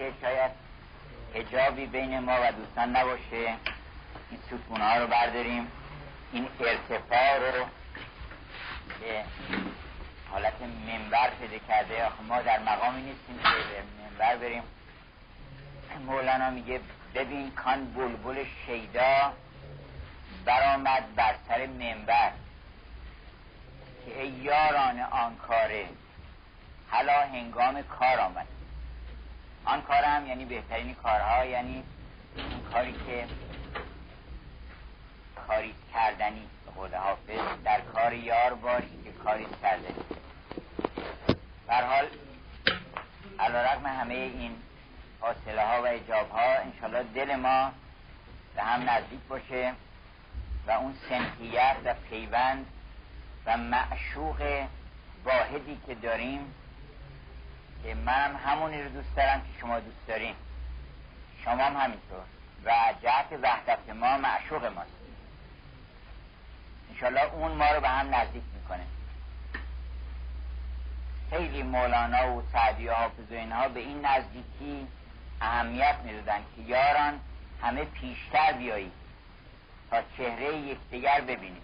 که شاید هجابی بین ما و دوستان نباشه. این ستون ها رو برداریم. این ارتفاع رو به حالت منبر پیدا کرده. آخه ما در مقامی نیستیم که به منبر بریم. مولانا میگه ببین کان بلبل شیدا برآمد بر سر منبر. که ای یاران آن کاره حالا هنگام کار آمد. آن کار هم یعنی بهترین کارها یعنی این کاری که کاری کردنی به قول حافظ در کار یار باش که کاری کردنی حال علا رقم همه این فاصله ها و اجاب ها انشالله دل ما به هم نزدیک باشه و اون سنخیت و پیوند و معشوق واحدی که داریم منم همونی رو دوست دارم که شما دوست داریم شما هم همینطور. و جهت وحدت ما معشوق ماست. انشالله اون ما رو به هم نزدیک می‌کنه. خیلی مولانا و سعدی و حافظ و اینها به این نزدیکی اهمیت می‌دادن که یاران همه پیشتر بیایید تا چهره یکدیگر ببینید.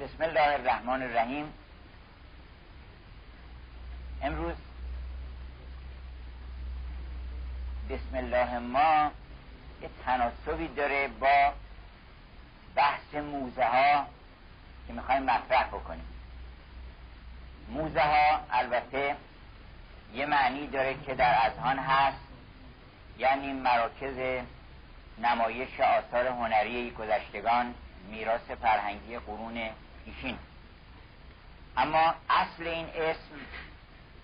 بسم الله الرحمن الرحیم. امروز بسم الله ما یه تناسبی داره با بحث موزه ها که می‌خوایم مطرح بکنیم. موزه ها البته یه معنی داره که در اذهان هست یعنی مراکز نمایش آثار هنری گذشتگان میراث فرهنگی قرون پیشین. اما اصل این اسم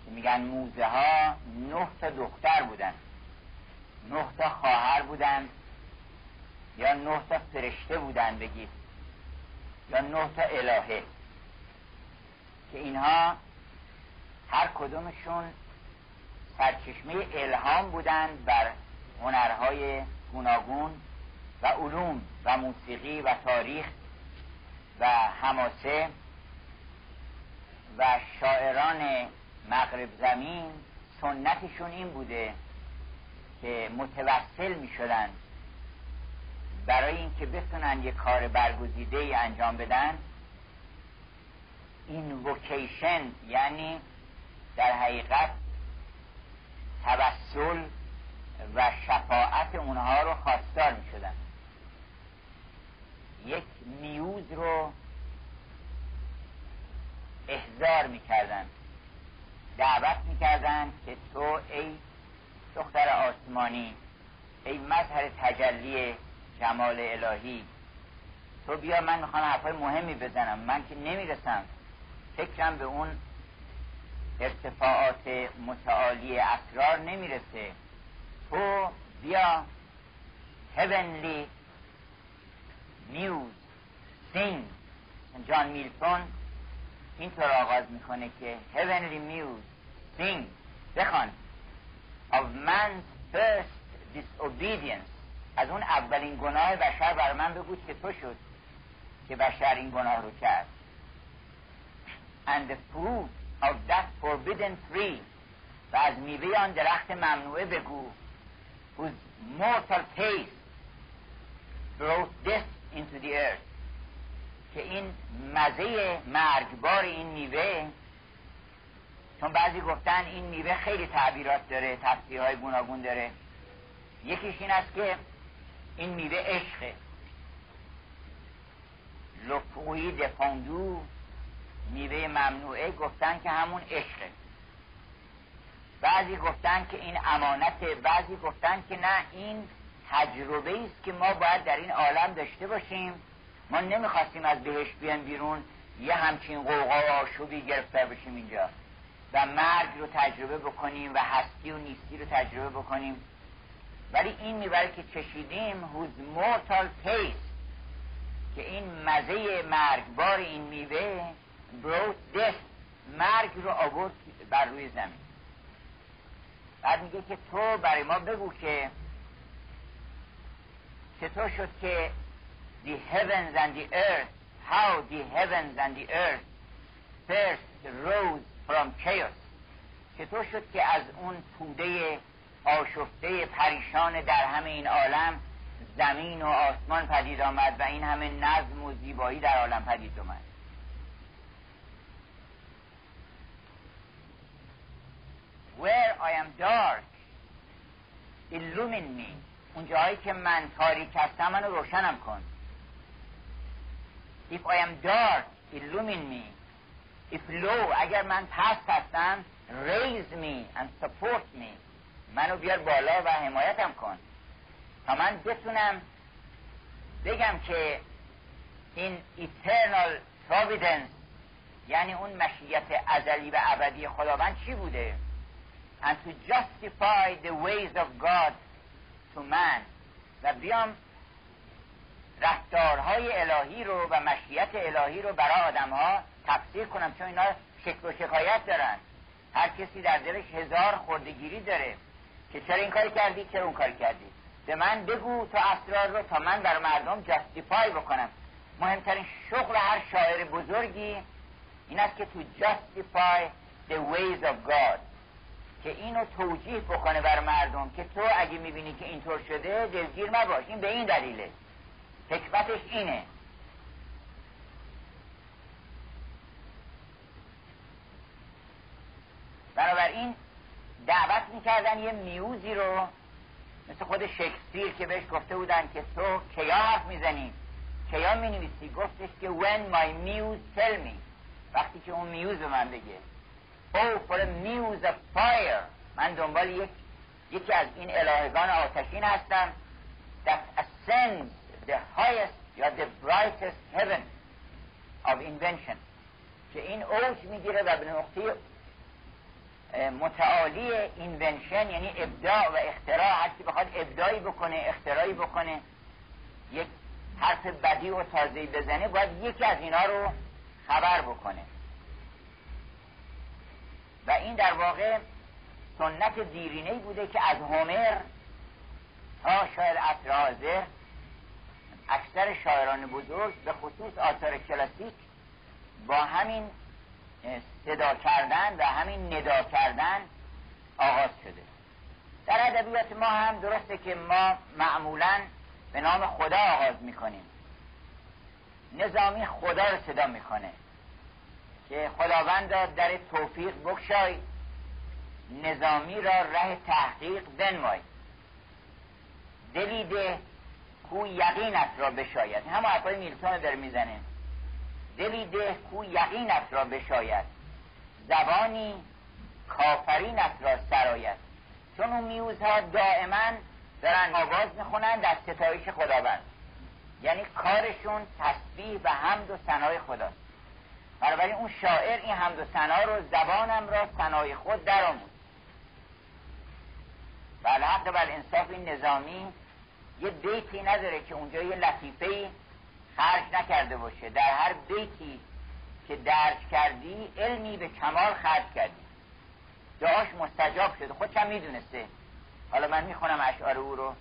میگن موزه ها نه تا دختر بودن. نه تا خواهر بودن. یا نه تا فرشته بودن بگید یا نه تا الهه. که اینها هر کدومشون سرچشمه الهام بودند بر هنرهای گوناگون و علوم و موسیقی و تاریخ و حماسه و شاعران مغرب زمین سنتشون این بوده که متوسل می شدن برای اینکه بتونن یه کار برگزیده ای انجام بدن این وکیشن یعنی در حقیقت توسل و شفاعت اونها رو خواستار می شدن یک میوز رو احضار می‌کردن. دعوت می‌کردن که تو ای دختر آسمانی ای مظهر تجلی جمال الهی. تو بیا من می‌خوام حرفای مهمی بزنم. من که نمی‌رسم. فکرم به اون ارتفاعات متعالی اسرار نمی‌رسه. تو بیا heavenly news. Sing. جان میلتون اینطور آغاز می‌کنه که heavenly muse 15 بخوان of man's first disobedience. از اون اولین گناه بشر بر من بگو که تو شد که بشر این گناه رو کرد. And the fruit of that forbidden tree. و از میوه آن درخت ممنوعه بگو. Whose mortal taste brought death into the earth. که این مزه مرگبار این میوه چون بعضی گفتن این میوه خیلی تعبیرات داره تفسیرهای گوناگون داره. یکیش این است که این میوه عشقه. لفوی دفاندو میوه ممنوعه گفتن که همون عشقه. بعضی گفتن که این امانته بعضی گفتن که نه این تجربه است که ما باید در این عالم داشته باشیم. ما نمی‌خواستیم از بهش بیان بیرون یه همچین قوقا و آشوبی گرفتار بشیم اینجا. و مرگ رو تجربه بکنیم و هستی و نیستی رو تجربه بکنیم. ولی این می‌بره که چشیدیم whose mortal taste که این مزه مرگبار این میوه brought death. مرگ رو آورد بر روی زمین. بعد میگه که تو برای ما بگو که چطور شد که the heavens and the earth how the heavens and the earth first rose from chaos چطور شد که از اون توده آشفته پریشان در همه این عالم زمین و آسمان پدید آمد و این همه نظم و زیبایی در عالم پدید آمد؟ Where I am dark illumine me. اون که من تاریک هستم منو روشنم کن. If I am dark illumine me. If low اگر من پست هستم raise me and support me. منو بیار بالا و حمایتم کن. تا من بتونم بگم که این eternal providence یعنی اون مشیت ازلی و ابدی خداوند چی بوده؟ And to justify the ways of God to man. و بیام رفتارهای الهی رو و مشیت الهی رو برای آدم ها تفسیر کنم چون اینا شکل و شکایت دارن. هر کسی در دلش هزار خوردگیری داره که چرا این کار کردی چرا اون کار کردی؟ به من بگو تو اسرار رو تا من بر مردم جاستیفای بکنم. مهمترین شغل هر شاعر بزرگی این است که تو جاستیفای the ways of God که اینو توجیه بکنه بر مردم که تو اگه می‌بینی که اینطور شده دلگیر مباش این به این دلیله. حکمتش اینه. بنابراین دعوت می‌کردن یه میوزی رو مثل خود شکسپیر که بهش گفته بودن که تو کیا حرف می‌زنی؟ کیا می‌نویسی؟ گفتش که when my muse tell me. وقتی که اون میوز به من بگه. Oh for a muse of fire. من دنبال یک یکی از این الهگان آتشین هستم. That ascends the highest یا the brightest heaven of invention. که این اوج می‌گیره و به نقطه متعالی اینونشن یعنی ابداع و اختراع. هرکی بخواد ابداعی بکنه اختراعی بکنه یک حرف بدی و تازهی بزنه باید یکی از اینا رو خبر بکنه. و این در واقع سنت دیرینه بوده که از هومر تا شاید حاضر اکثر شاعران بزرگ به خصوص آثار کلاسیک با همین صدا کردن و همین ندا کردن آغاز شده. در ادبیات ما هم درسته که ما معمولا به نام خدا آغاز می‌کنیم. نظامی خدا رو صدا می‌کنه. که خداوند را در توفیق بکشای نظامی را ره تحقیق بنمای. دلی ده کو یقینت را بشاید. همه حرفای میلتون داره می‌زنه. دلی ده کو یقینت را بشاید. زبانی کافرینت را سرایت چون اون میوزها دائما دارن آواز می‌خونن در ستایش خداوند. یعنی کارشون تسبیح و حمد و ثنای خداست. بنابراین اون شاعر این حمد و ثنا رو زبانم را ثنای خود درآموز و الحق بر انصاف این نظامی یه بیتی نداره که اونجا یه لطیفه خرج نکرده باشه. در هر بیتی که درج کردی علمی به کمال خرج کردی. دعاش مستجاب شده. خودشم می‌دونسته. حالا من می‌خونم اشعار او رو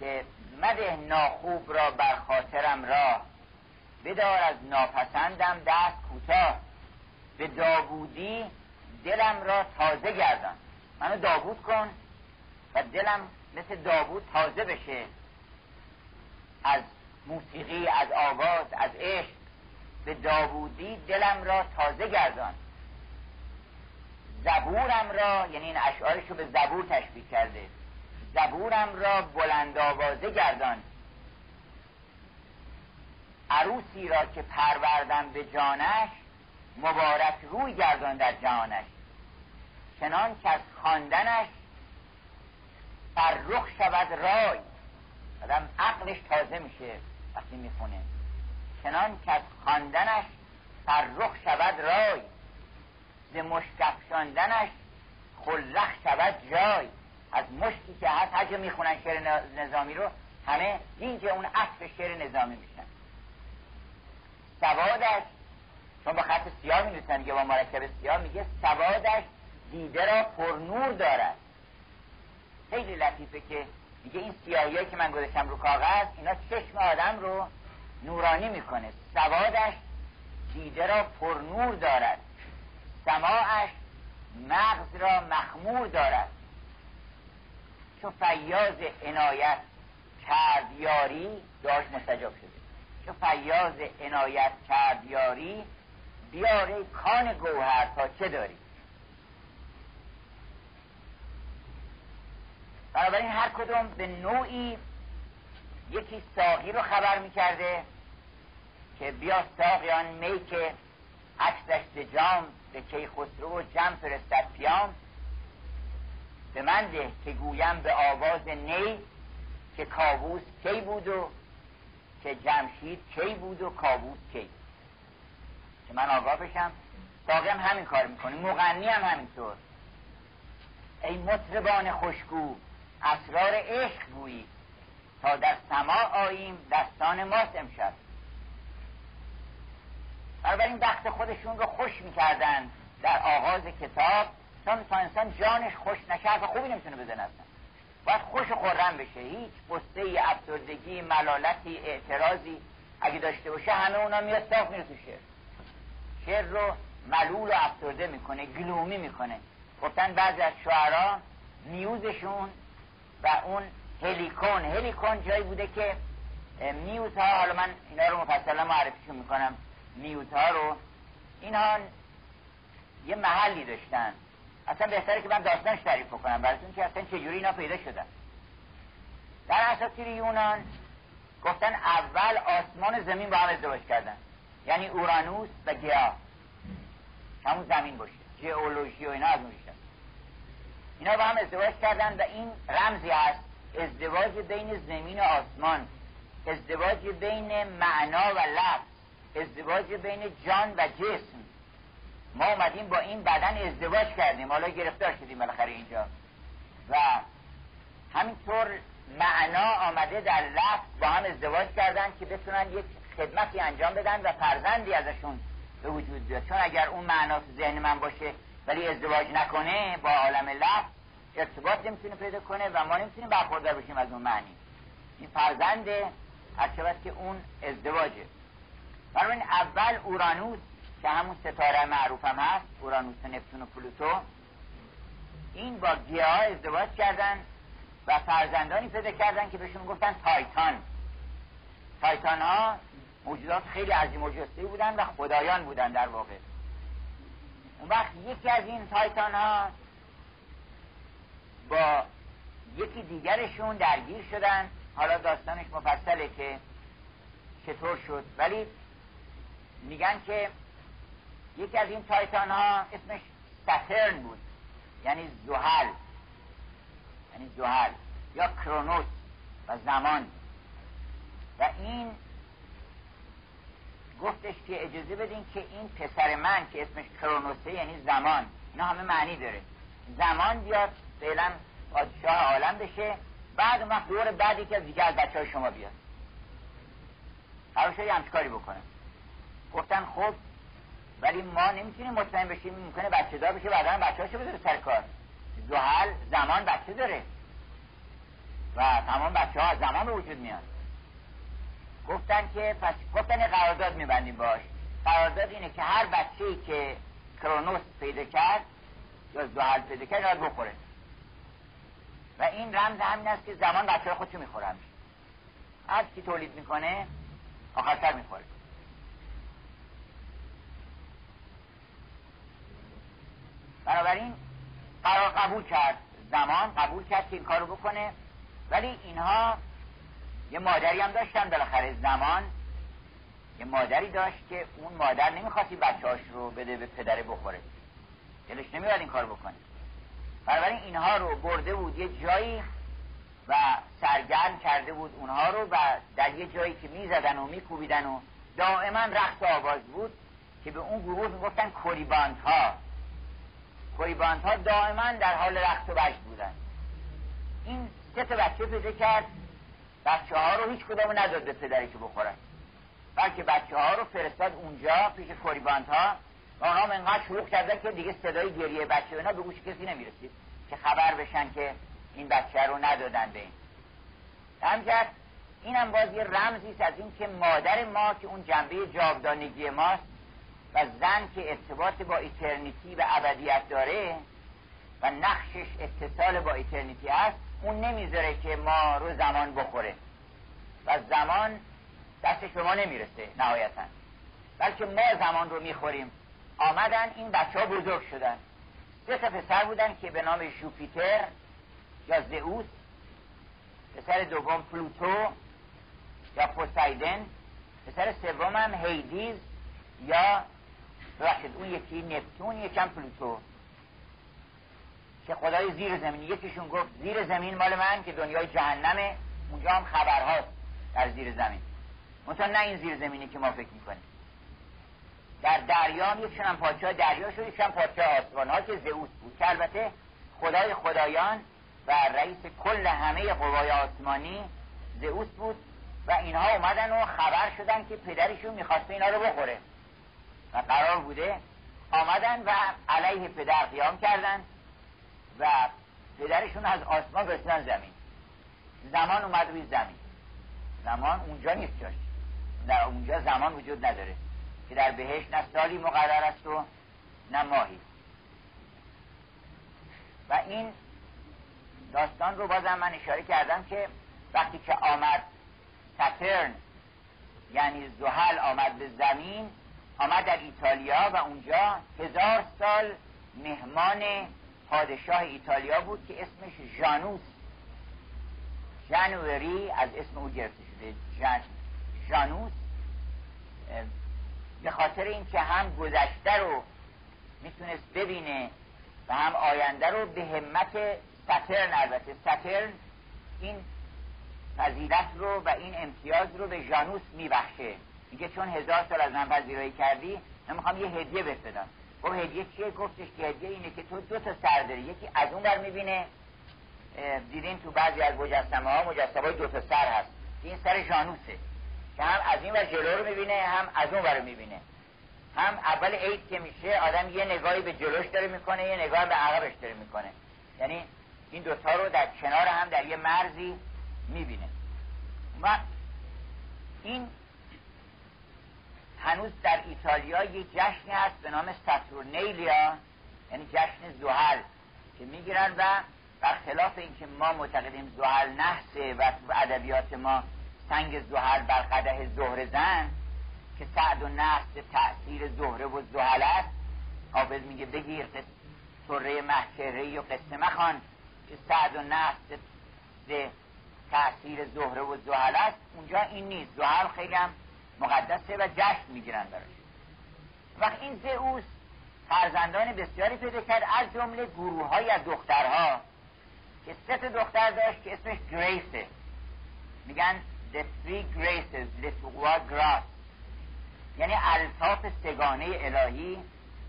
که مده ناخوب را بر خاطرم را بدار از ناپسندم دست کوتاه. به داوودی دلم را تازه گردان. منو داوود کن و دلم مثل داوود تازه بشه. از موسیقی از آواز از عشق. به داوودی دلم را تازه گردان. زبورم را یعنی این اشعارش رو به زبور تشبیه کرده. زبورم را بلند آوازه گردان. عروسی را که پروردم به جانش مبارک روی گردان در جهانش. چنان که از خواندنش فرخ شود رای. آدم عقلش تازه میشه وقتی می‌خونه. چنان که از خواندنش فرخ شود رای. ز مشکفشاندنش خلق شود جای. از مشکی که هست هر می‌خونن شعر نظامی رو همه اینجا اون اصف شعر نظامی میشن. سوادش چون با خط سیاه می که با مرکب سیاه میگه سوادش دیده را پرنور دارد. خیلی لطیفه که میگه این سیاهی که من گذاشتم رو کاغذ اینا چشم آدم رو نورانی می‌کنه. سوادش دیده را پرنور دارد. سماعش مغز را مخمور دارد. چون فیاض عنایت کرد یاری داشت مستجاب شده. چون فیاض عنایت کرد یاری بیاره کان گوهر تا چه داری؟ بنابراین هر کدوم به نوعی یکی ساقی رو خبر می‌کرده که بیا ساقیان می که عکسش جام به کی خسرو و جم فرستد. پیام به من ده که گویم به آواز نی که کابوس کی بود و که جمشید کی بود و کابوس کی. که من آگاه بشم. ساقی هم همین کار می‌کنه. مغنی هم همینطور. ای مطربان خوشگو اسرار عشق گویی. تا در سما آییم دستان ماست امشب. بنابراین وقت خودشون رو خوش می‌کردن. در آغاز کتاب چون تا انسان جانش خوش نشه خوبی نمی‌تونه بزنه اصلا. باید خوش و خورم بشه. هیچ ای افسردگی ملالتی اعتراضی اگه داشته باشه همه اونا میاد صاف میره تو شعر. شعر رو ملول و افسرده می‌کنه گلومی می‌کنه. گفتن بعضی از شعرا میوزشون و اون هلیکون. هلیکون جایی بوده که میوت ها حالا من اینا رو مفصلا معرفیشون می‌کنم. میوت ها رو اینها یه محلی داشتن. اصلا بهتره که من داستانش تعریف بکنم. براتون که اصلا چجوری اینا پیدا شدن. در اساطیر یونان گفتن اول آسمان زمین با هم ازدواج کردن. یعنی اورانوس و گیا همون زمین باشه. جئولوژی و اینا از اینا با هم ازدواج کردن و این رمزی هست ازدواج بین زمین و آسمان ازدواج بین معنا و لفظ ازدواج بین جان و جسم. ما اومدیم با این بدن ازدواج کردیم حالا گرفتار شدیم بالاخره اینجا. و همینطور معنا آمده در لفظ با هم ازدواج کردن که بتونن یک خدمتی انجام بدن و فرزندی ازشون به وجود بیاد. چون اگر اون معنا تو ذهن من باشه ولی ازدواج نکنه با عالم لفظ ارتباط نمی‌تونه پیدا کنه و ما نمی‌تونیم برخوردار بشیم از اون معنی. این فرزند هر که اون ازدواجه. بنابراین اول اورانوس که همون ستاره معروف هم هست اورانوس و نپتون و پلوتو این با گیاه ازدواج کردن و فرزندانی پیدا کردن که بهشون گفتن تایتان. تایتان ها موجودات خیلی عظیم و بودن و خدایان بودن در واقع. اون وقت یکی از این تایتان ها با یکی دیگرشون درگیر شدن. حالا داستانش مفصله که چطور شد. ولی میگن که یکی از این تایتان ها اسمش ساترن بود. یعنی زحل یعنی زحل یا کرونوس و زمان. و این گفتش که اجازه بدین که این پسر من که اسمش کرونوسه یعنی زمان اینا همه معنی داره. زمان بیاد فعلا پادشاه عالم بشه بعد اون وقت دور بعدی که دیگه از بچه های شما بیاد. قرار شدی همچه کاری بکنه. گفتن خب ولی ما نمی‌تونیم مطمئن بشیم ممکنه بچه دار بشه بعدا بچه هاشو بذاره سر کار. زحل زمان بچه داره. و تمام بچه ها زمان به وجود میاد گفتن که پس گفتن قرارداد میبندیم باش. قرارداد اینه که هر بچه ای که کرونوس پیدا کرد یا زحل پیدا کرد باید بخوره. و این رمز همین است که زمان بچه خودشو می‌خوره هر کی تولید می‌کنه آخرتر می‌خوره. بنابراین قرار قبول کرد زمان قبول کرد که این کارو بکنه. ولی اینها یه مادری هم داشتن بالاخره زمان. یه مادری داشت که اون مادر نمی‌خواستی بچهاش رو بده به پدره بخوره. دلش نمیاد این کار بکنه. بنابراین اینها رو برده بود یه جایی و سرگرم کرده بود اونها رو و در یه جایی که می‌زدن و میکوبیدن و دائما رقص آواز بود که به اون گروه می‌گفتن کوریبانت ها کوریبانت ها دائما در حال رقص و بشت بودن. این سه تا بچه پیدا کرد. بچه ها رو هیچ کدوم نداد به پدری که بخورن بلکه بچه ها رو فرستاد اونجا پیش کوریبانت ها و اونا هم انقدر شروع کردن که دیگه صدای گریه بچه اینا به گوش کسی نمی‌رسید که خبر بشن که این بچه رو ندادن به این. همجرد این هم باز یه رمزی از این که مادر ما که اون جنبه جاودانگی ماست و زن که ارتباط با ایترنیتی و ابدیت داره و نقشش اتصال با ایترنیتی هست اون نمی‌ذاره که ما رو زمان بخوره. و زمان دست شما نمی‌رسه نهایتا. بلکه ما زمان رو می‌خوریم. آمدن این بچه ها بزرگ شدن. سه تا پسر بودن که به نام جوپیتر یا زئوس پسر دوم پلوتو یا پوسایدن پسر سوم هم هیدیز یا ببخشید اون یکی نپتون یکم پلوتو. که خدای زیر زمین یکیشون گفت زیر زمین مال من که دنیای جهنمه. اونجا هم خبرهاست در زیر زمین. منتها نه این زیر زمینی که ما فکر می‌کنیم. در دریا هم یکشون هم پادشاه دریا شد یکشون پادشاه آسمان. ها که زئوس بود که البته خدای خدایان و رئیس کل همه قوای آسمانی زئوس بود و اینها اومدن و خبر شدن که پدرشون می‌خواسته اینا رو بخوره. و قرار بوده آمدن و علیه پدر قیام کردن. و پدرشون از آسمان رسیدن زمین. زمان اومد روی زمین. زمان اونجا نیست جاش. در اونجا زمان وجود نداره. که در بهش نه سالی مقرر است و نه ماهی. و این داستان رو بازم من اشاره کردم که وقتی که آمد ساترن یعنی زحل آمد به زمین آمد در ایتالیا و اونجا هزار سال مهمان پادشاه ایتالیا بود که اسمش ژانوس. جنوری از اسم او گرفته شده. جن... ژانوس. به خاطر اینکه هم گذشته رو می‌تونست ببینه و هم آینده رو به همت سترن البته سترن این فضیلت رو و این امتیاز رو به ژانوس میبخشه. میگه چون هزار سال از من پذیرایی کردی من می‌خوام یه هدیه بهت بدم. خب هدیه چیه گفتش که هدیه اینه که تو دو تا سر داری. یکی از اون بر می‌بینه. دیدین تو بعضی از مجسمه ها مجسمه های دو تا سر هست. این سر ژانوسه. که هم از این ور جلو رو می‌بینه هم از اون ور می‌بینه. هم اول عید که میشه آدم یه نگاهی به جلوش داره می‌کنه یه نگاه به عقبش داره می‌کنه. یعنی این دوتا رو در کنار هم در یه مرزی می‌بینه. و این هنوز در ایتالیا یه جشنی هست به نام ساتورنیلیا یعنی جشن زحل که می‌گیرن و برخلاف اینکه ما معتقدیم زحل نحسه و ادبیات ما سنگ زحل بر قده زهر زن که سعد و نحس تأثیر زهره و زحل است حافظ میگه بگیر سره محکره و قصه مخوان که سعد و نحس تأثیر زهره و زحل است. اونجا این نیست. زحل خیلی هم مقدسه و جشن می‌گیرن براش. وقت این زئوس فرزندان بسیاری پیدا کرد از جمله گروه های از دخترها که سه دختر داشت که اسمش گریسه میگن the three graces grâces. یعنی الطاف سگانه الهی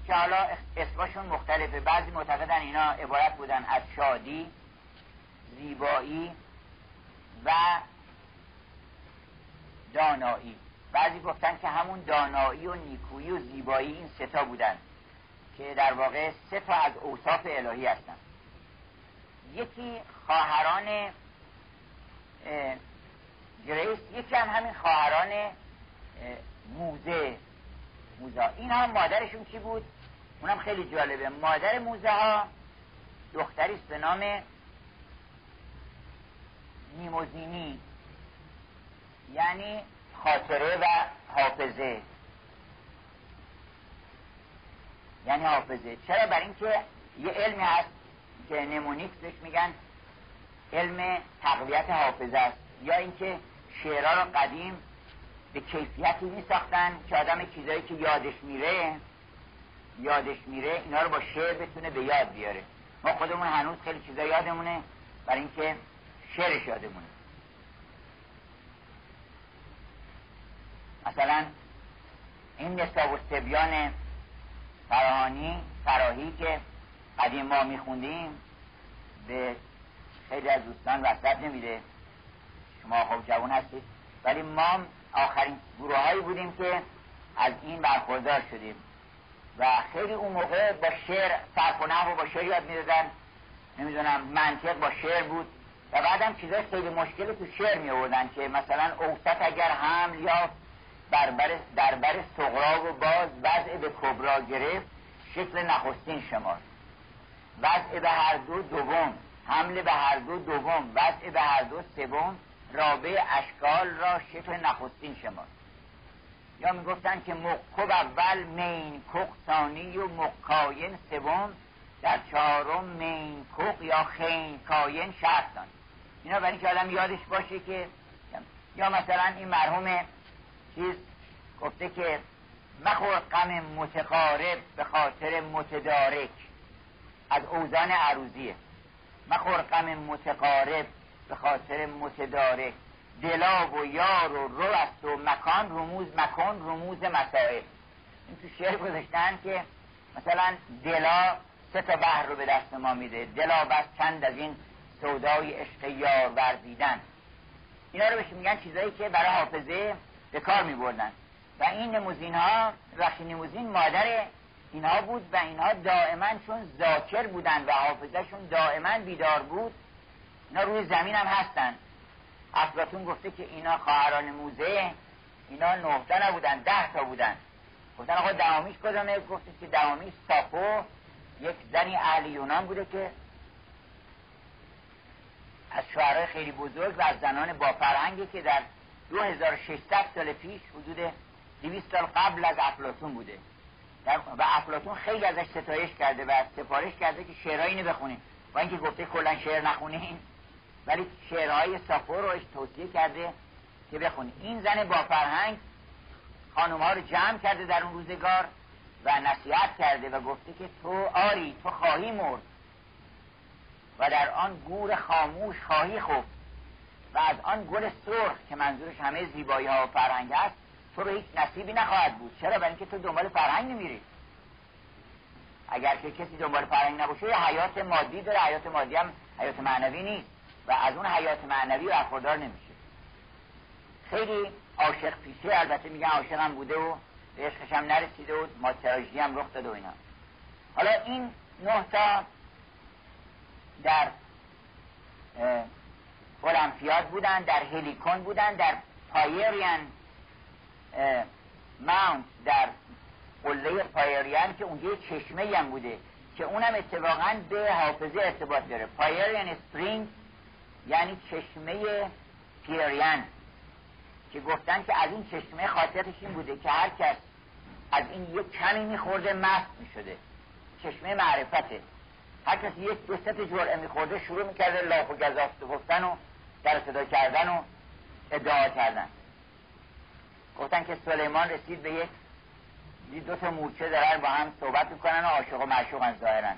که حالا اسمشون مختلفه. بعضی معتقدن اینا عبارت بودن از شادی زیبایی و دانایی. بعضی گفتن که همون دانایی و نیکویی و زیبایی این ستا بودن که در واقع سه تا از اوصاف الهی هستن. یکی خواهران گریس یکی هم همین خواهران موزه موزه. این هم مادرشون کی بود؟ اونم خیلی جالبه. مادر موزه ها دختری به نام نیموزینی. یعنی خاطره و حافظه. یعنی حافظه. چرا؟ برای اینکه یه علمی هست که نمونیکس بهش میگن. علم تقویت حافظه است. یا اینکه شعرها رو قدیم به کیفیتی می ساختن که آدم چیزایی که یادش میره یادش میره اینا رو با شعر بتونه به یاد بیاره. ما خودمون هنوز خیلی چیزا یادمونه برای اینکه شعرش یادمونه. مثلا این نصاب و سبیان فراهانی فراهی که قدیم ما میخوندیم به خیلی از دوستان وسط نمیده. شما خب جوان هستید. ولی ما آخرین گروه هایی بودیم که از این برخوردار شدیم. و خیلی اون موقع با شعر صرف و با شعر یاد می‌دادن. نمی‌دونم منطق با شعر بود. و بعدم چیزای خیلی مشکل تو شعر می آوردن که مثلا اوسط اگر حمل یا بربر دربر سغرا و باز وضع به کبرا گرفت شکل نخستین شمار وضع به هر دو دوم حمله به هر دو دوم وضع به هر دو سوم رابع اشکال را شکل نخستین شمار یا می‌گفتن که مکب اول مین کق ثانی و مکاین سوم در چهارم مین کق یا خین کاین شرطان اینا برای که آدم یادش باشه که یا مثلا این مرحوم چیز گفته که مخور غم متقارب به خاطر متدارک. از اوزان عروضیه. مخور غم متقارب به خاطر متدارک. دلا و یار و رو است و مکان رموز مکان رموز مسائل. این تو شعر گذاشتن که مثلا دلا سه تا بحر رو به دست ما میده. دلا بس چند از این سودای عشق یار ورزیدن. اینا رو بهش میگن چیزایی که برای حافظه به کار میبردن. و این نموزین ها رخی نموزین مادر اینها بود و اینها دائما چون ذاکر بودن و حافظهشون دائما بیدار بود اینا روی زمین هم هستن. افلاتون گفته که اینا خواهران موزه اینا نهتا نبودن ده تا بودن. گفتن آقا دهمیش کدامه؟ گفته که دهمیش ساپو یک زنی اهل یونان بوده که از شعرهای خیلی بزرگ و از زنان با فرهنگی که در 2600 سال پیش حدود 200 سال قبل از افلاتون بوده. و افلاتون خیلی ازش ستایش کرده و سفارش کرده که شعرهایی اینو بخونیم با اینکه گفته کلا شعر نخونین ولی شعرهای صافو رو توصیه کرده که بخونیم این زن با فرهنگ خانوم ها رو جمع کرده در اون روزگار و نصیحت کرده و گفته که تو آری تو خواهی مرد. و در آن گور خاموش خواهی خوب و از آن گل سرخ که منظورش همه زیبایی ها و فرهنگ است تو رو هیچ نصیبی نخواهد بود. چرا؟ برای اینکه تو دنبال فرهنگ نمیری. اگر که کسی دنبال فرهنگ نباشه یه حیات مادی داره. حیات مادی هم حیات معنوی نیست و از اون حیات معنوی برخوردار نمیشه. خیلی عاشق پیشه البته میگن عاشق بوده و به عشقش هم نرسیده و ماجراجی هم رخ داده و اینا. حالا این نه تا در اولمپیاد بودن در هلیکون بودن در Pierian Mount در قله پایریان که اونجا چشمه هم بوده که اونم اتفاقا به حافظه ارتباط داره. Pierian Spring یعنی چشمه پیریان که گفتن که از این چشمه خاطرش این بوده که هر کس از این یک کمی میخورده مست می‌شده. چشمه معرفته. هر کسی یک دو ست جرعه میخورده شروع می‌کرده لاف و گذافته گفتن و در صدا کردن و ادعا کردن. گفتن که سلیمان رسید به یک دو تا مورچه دارن با هم صحبت می‌کنن و عاشق و معشوقن ظاهرن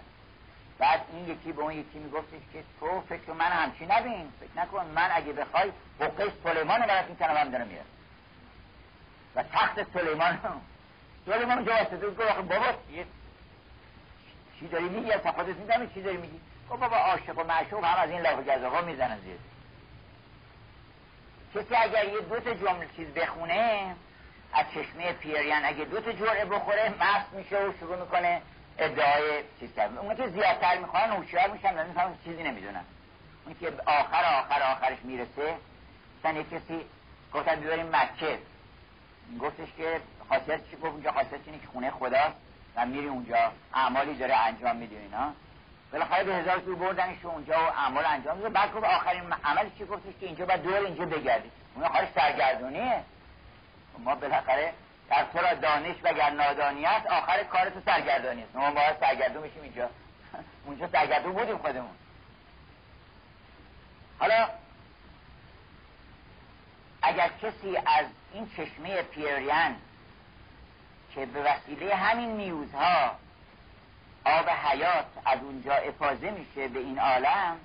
بعد این یکی به اون یکی میگفتش که تو فکر من همچی نبین. فکر نکن من اگه بخوای حقه سلیمان رو می‌کنم هم دارم میاد و تخت سلیمان سلیمان جو واسطه گفت بابا چی داری میگی؟ از خودت می‌دونی چی داری میگی؟ گفت بابا عاشق و معشوق هم از این لفظ گزاقا می‌زنن زیر. کسی اگر یه دو تا جمله چیز بخونه از چشمه پیریان اگه دو تا جرعه بخوره مست میشه و شروع می‌کنه ادعای چیز کرد اون که زیادتر می‌خوان هوشیار میشن و می‌فهمن چیزی نمی‌دونن. اون که آخر آخر آخرش می‌رسه مثلا یه کسی گفتن بیاریم مکه گفتش که خاصیت چی؟ گفت اونجا خاصیت اینه که خونه خدا و میری اونجا. اعمالی داره انجام میده اینا. بالاخره به هزار تو بردنش اونجا و اعمال انجام میده بعد گفت آخرین عمل چی؟ گفتش که اینجا بعد دور اینجا بگردی اون خواهش سرگردونیه ما بالاخره در تو را دانش و گر نادانی است آخر کار تو سرگردانی است. ما باید سرگردون میشیم اینجا. اونجا سرگردون بودیم خودمون. حالا اگر کسی از این چشمه پیریان که به وسیله همین میوزها آب حیات از اونجا افاظه میشه به این عالم.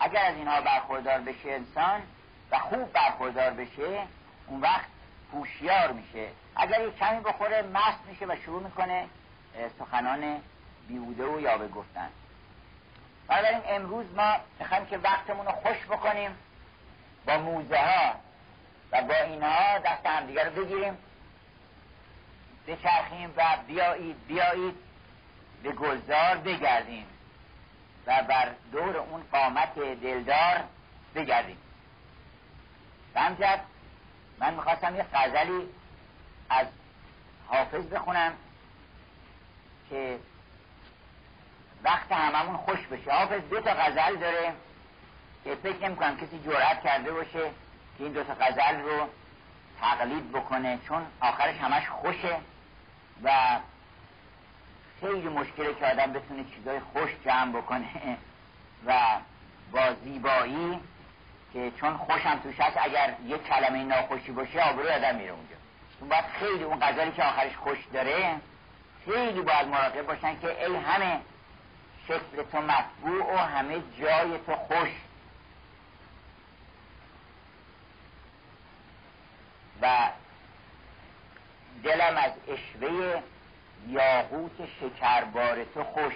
اگر از اینها برخوردار بشه انسان و خوب برخوردار بشه اون وقت هوشیار میشه. اگر یک کمی بخوره مست میشه و شروع می‌کنه سخنان بیوده و یاوه گفتن. بنابراین امروز ما می‌خوایم که وقتمون رو خوش بکنیم با موزه ها و با اینها دست همدیگه رو بگیریم. بچرخیم و بیایید بیایید. به گلزار بگردیم و بر دور اون قامت دلدار بگردیم. همجد من می‌خواستم یه غزلی از حافظ بخونم که وقت هممون خوش بشه. حافظ دو تا غزل داره که فکر نمی کنم کسی جرأت کرده باشه که این دو تا غزل رو تقلید بکنه چون آخرش همش خوشه و خیلی مشکله که آدم بتونه چیزای خوش جمع بکنه. و با زیبایی که چون خوشم توش هست اگر یک کلمه ناخوشی باشه آبروی آدم میره اونجا. چون باید خیلی اون غزلی که آخرش خوش داره خیلی باید مراقب باشن که ای همه شکل تو مطبوع و همه جای تو خوش. و دلم از اشوه یاقوت شکربار تو خوش.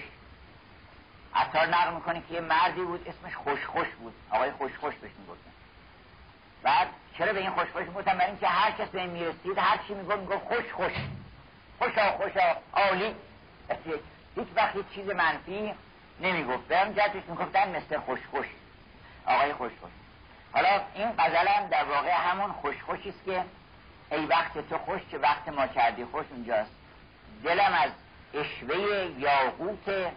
عطار نقل می‌کنه که یه مردی بود اسمش خوش خوش بود. آقای خوش خوش بهش می‌گفتن. بعد چرا به این خوش خوش می‌گفتن؟ برای اینکه هر کس به این می‌رسید هر چی می‌گفت می‌گفت خوش خوش خوشا خوشا عالی. هیچ وقت هیچ چیز منفی نمی‌گفت به جهتش می‌گفتن مثل خوش خوش آقای خوش خوش حالا این غزلم در واقع همون خوش خوشی است که ای وقت تو خوش که وقت ما کردی خوش اونجاست. دلم از اشوه یاقوت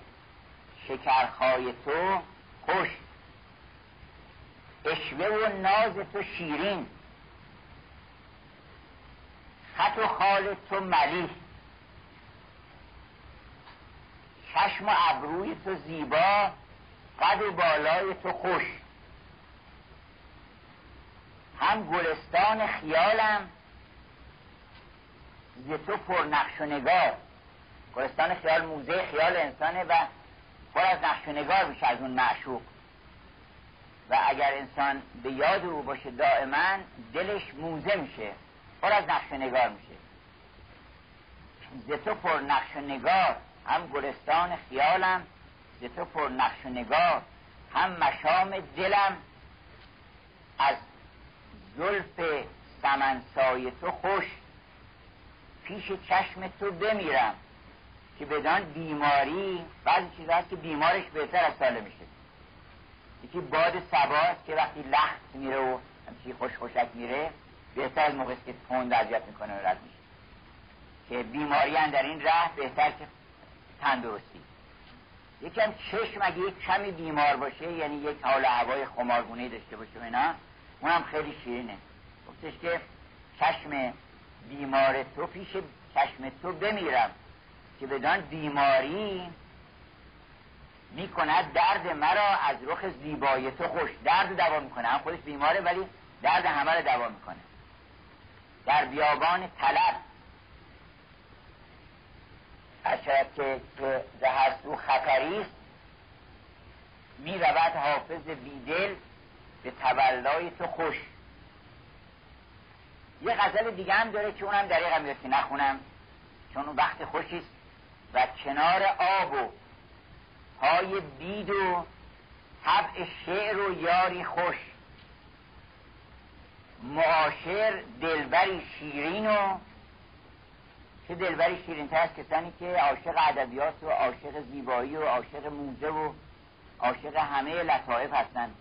شکرخای تو خوش. اشوه و ناز تو شیرین. خط و خال تو ملیح چشم و ابروی تو زیبا قد و بالای تو خوش. هم گلستان خیالم ز تو پر نقش و نگار. گلستان خیال موزه خیال انسانه و پر از نقش و نگار میشه از اون معشوق. و اگر انسان به یاد او باشه دائما دلش موزه میشه. پر از نقش و نگار میشه. ز تو پر نقش و نگار هم گلستان خیالم. ز تو پر نقش و نگار هم مشام دلم. از زلف سمنسای تو خوش پیش چشم تو بمیرم که بدان بیماری بعضی چیز هست که بیمارش بهتر از ساله میشه. یکی باد سباست که وقتی لخت میره و همچی خوش خوشک میره بهتر از موقعی که تند اذیت می‌کنه و رد میشه. که بیماری در این ره بهتر که تندرستی. یکم چشم اگه یک کمی بیمار باشه یعنی یک حال هوای خمارگونه داشته باشه و اینا اونم خیلی شیرینه. گفتش که چشم بیمار تو پیش چشم تو بمیرم که بدان بیماری می‌کند درد مرا از رخ زیبای تو خوش درد دوا می‌کنه. هم خودش بیماره ولی درد همه رو دوا می‌کنه. در بیابان طلب اشرت که هر سو خطری است حافظ بیدل به تولای تو خوش. یه غزل دیگه هم داره که اونم دریقه میاد که نخونم. چون اون وقت خوشیست و کنار آب و پای بید و طبع شعر و یاری خوش. معاشر دلبری شیرین و چه دلبری شیرین تر از کسانی که عاشق ادبیات و عاشق زیبایی و عاشق موزه و عاشق همه لطایف هستند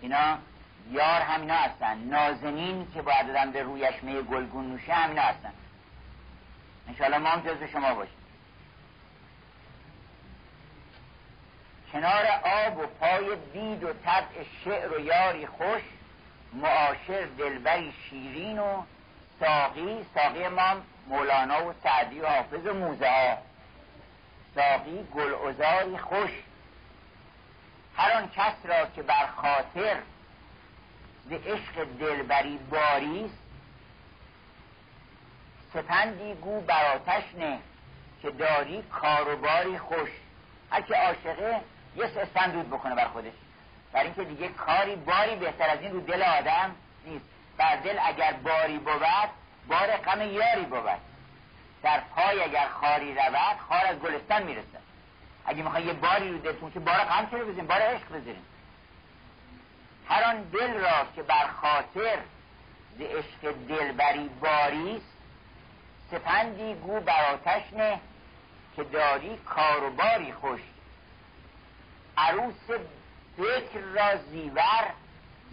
اینا یار همینا هستن. نازنین که باید دادن به رویش می گلگون نوشه همینا هستن. انشاءالله ما هم جز شما باشیم. کنار آب و پای دید و طبع شعر و یاری خوش معاشر دلبری شیرین و ساقی ساقی ما مولانا و سعدی و حافظ و موزه ها. ساقی گل خوش. هر آن کس را که بر خاطر ز عشق دلبری باریست سپندی گو بر آتش نه که داری کاروباری خوش. هر که عاشقه یه سندود بکنه بر خودش. بر اینکه دیگه کاری باری بهتر از این رو دل آدم نیست. بر دل اگر باری بود بار غم یاری بود. در پای اگر خاری رود خار از گلستان می‌رسه اگه می‌خوای یه باری رو دلتون که بار غم چرا بزنیم بار عشق بزنیم هر آن دل را که بر خاطر ز عشق دلبری باریست سپندی گو بر آتش نه که داری کار و باری خوش. عروس فکر را زیور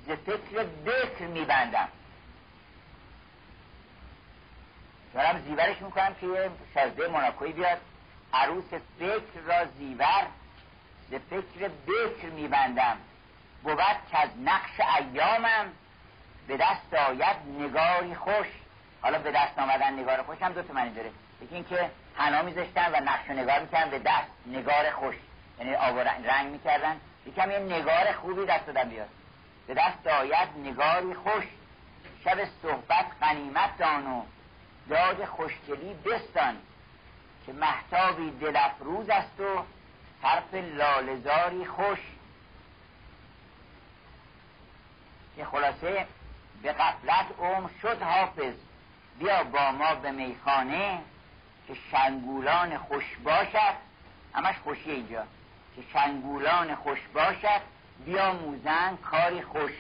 ز فکر بکر میبندم. دارم زیورش می‌کنم که یه شازده موناکوی بیاد. عروس فکر را زیور ز فکر بکر میبندم. بود که از نقش ایامم به دست آید نگاری خوش. حالا به دست آمدن نگار خوش هم دو تا معنی داره. یکی اینکه حنا میذاشتن و نقش و نگار می‌کردن به دست نگار خوش. یعنی آب رنگ می‌کردن. یکم یه نگار خوبی دست دادن بیاد به دست آید نگاری خوش. شب صحبت قنیمت دان و داد خوشگلی بستان که محتابی دل افروز است و حرف لالزاری خوش. که خلاصه به قفلت عمر شد حافظ. بیا با ما به میخانه که شنگولان خوش باشد. همش خوشی اینجا. که شنگولان خوش باشد. بیا موزن کاری خوش.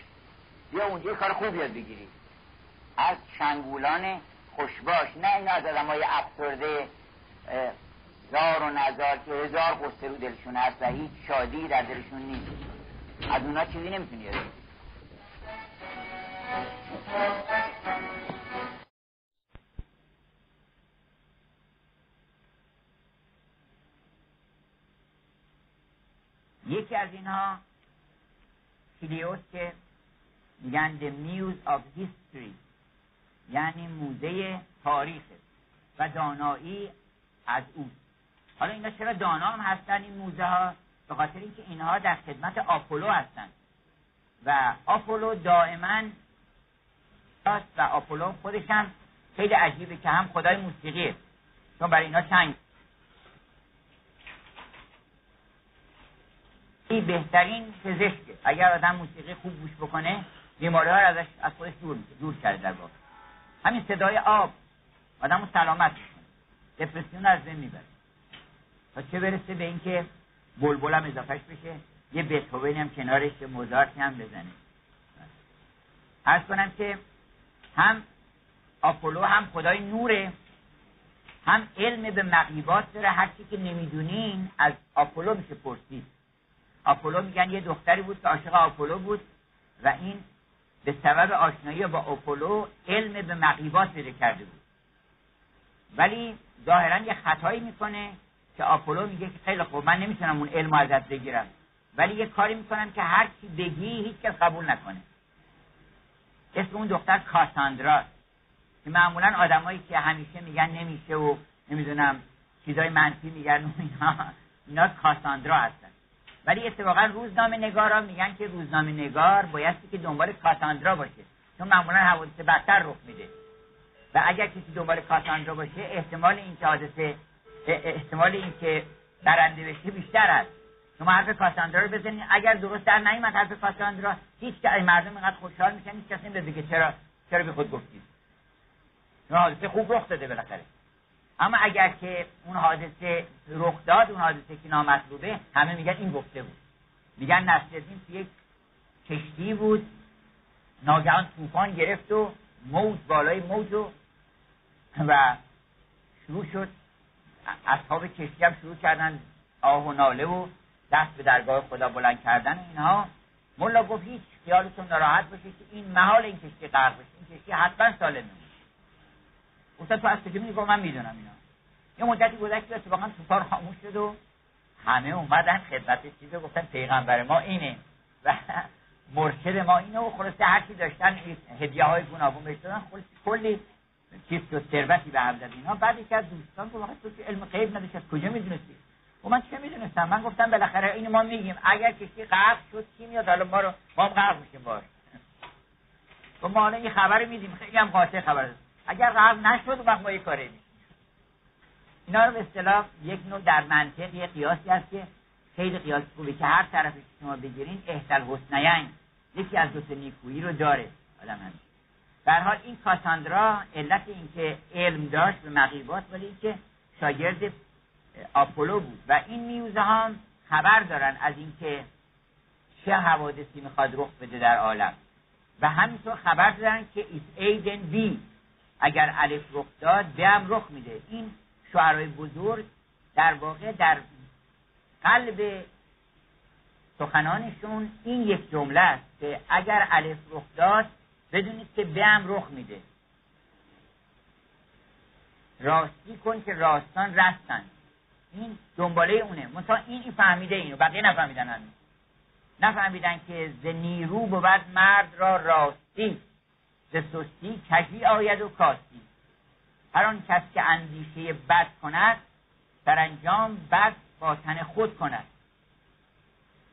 بیا اونجا کار خوب یاد بگیری. از شنگولان خوشباش نه این از آدم های افسرده زار و نزار که هزار قصه رو دلشون هست و هیچ شادی در دلشون نیست. از اونا چیزی نمی‌تونی یکی از اینها کلیوس که میگن The Muse of History یعنی موزه تاریخ و دانایی از او. حالا اینا چرا دانا هم هستن این موزه ها به خاطر اینکه اینها در خدمت آپولو هستند و آپولو دائما و آپولو خودش هم خیلی عجیبه که هم خدای موسیقیه. چون برای اینا چنگ. این بهترین پزشکه اگر آدم موسیقی خوب گوش بکنه بیماری ها ازش از خودش دور, دور کرده در واقع. همین صدای آب. آدم رو سلامت می‌کنه. دپرسیون از بین می‌بره. تا چه برسه به اینکه بلبل هم اضافهش بشه یه بتهوونی هم کنارش موزارتی هم بزنه. ارز کنم که هم آپولو هم خدای نوره هم علم به مقیبات داره. هر که نمی‌دونین از آپولو میشه پرسید. آپولو میگن یه دختری بود که عاشق آپولو بود و این به سبب آشنایی با آپولو علم به مقیبات پیدا کرده بود. ولی ظاهرا یه خطایی می‌کنه که آپولو میگه که خیلی خوب من نمی‌تونم اون علم ازت بگیرم. ولی یه کاری می‌کنم که هر چی بگی هیچ کس قبول نکنه. اسم اون دختر کاساندرا. که معمولا آدمایی که همیشه میگن نمیشه و نمی‌دونم چیزای منفی میگن و اینا اینا کاساندرا هستن. ولی اتفاقا روزنامه نگارا میگن که روزنامه نگار بایستی که دنبال کاساندرا باشه. چون معمولا حوادث بدتر رخ میده. و اگر کسی دنبال کاساندرا باشه احتمال این حادثه احتمال اینکه برنده بشه بیشتر است شما حرف کاساندرا رو بزنید اگر درست در نیومد حرف کاساندرا هیچ مردم اینقدر خوشحال میشن هیچ کسی که چرا چرا بی خود گفتید اون حادثه خوب رخ داده بالاخره. اما اگر که اون حادثه رخ داد اون حادثه که نامطلوبه همه میگن این گفته بود. میگن نصرالدین تو یک کشتی بود ناگهان طوفان گرفت و موج بالای موج و و شروع شد. اصحاب کشتی هم شروع کردن آه و ناله و دست به درگاه خدا بلند کردن اینها ملا گفت هیچ خیالتون ناراحت باشه که این محال این کشتی غرق بشه این کشتی حتما سالم میشه استاد تو از کجا میگه من می‌دونم اینا یه مدتی گذشت اتفاقا طوفان خاموش شد و همه اومدن خدمت چیز گفتن پیغمبر ما اینه و مرشد ما اینه و خلاصه هر داشتن هدیه های گوناگون بهش دادن کلی چیز و ثروتی به هم اینا بعد یکی از دوستان گفت تو که علم غیب نداشت از کجا می‌دونستی؟ و من چه می‌دونستم؟ من گفتم بالاخره اینو ما میگیم. اگر کسی غرق شد کی میاد؟ حالا ما رو ما غرق میشیم باش. و ما این خبر میدیم. خیلی هم قاطع خبر اگر غرق نشد وقت ما یه کاری اینا رو به اصطلاح یک نوع در منطق یه قیاسی هست که خیلی قیاس خوبه که هر طرف شما بگیرین احتل حسنین. یکی از دو نیکویی رو داره. آدم همیشه در حال این کاساندرا علت اینکه علم داشت به مقیبات ولی اینکه شاگرد آپولو بود. و این میوزه هم خبر دارن از اینکه چه حوادثی می‌خواد رخ بده در عالم. و همینطور خبر دارن که ایس ایدن بی اگر الف رخ داد به رخ میده. این شعرهای بزرگ در واقع در قلب سخنانشون این یک جمله است که اگر الف رخ داد بدونید که به رخ میده. راستی کن که راستان رستن. این دنباله اونه. مثلا این فهمیده اینو بقیه نفهمیدن هنوز نفهمیدن که ز نیرو بود مرد را راستی. ز سستی کجی آید و کاستی. هر آن کس که اندیشه بد کند انجام بد با تن خود کند.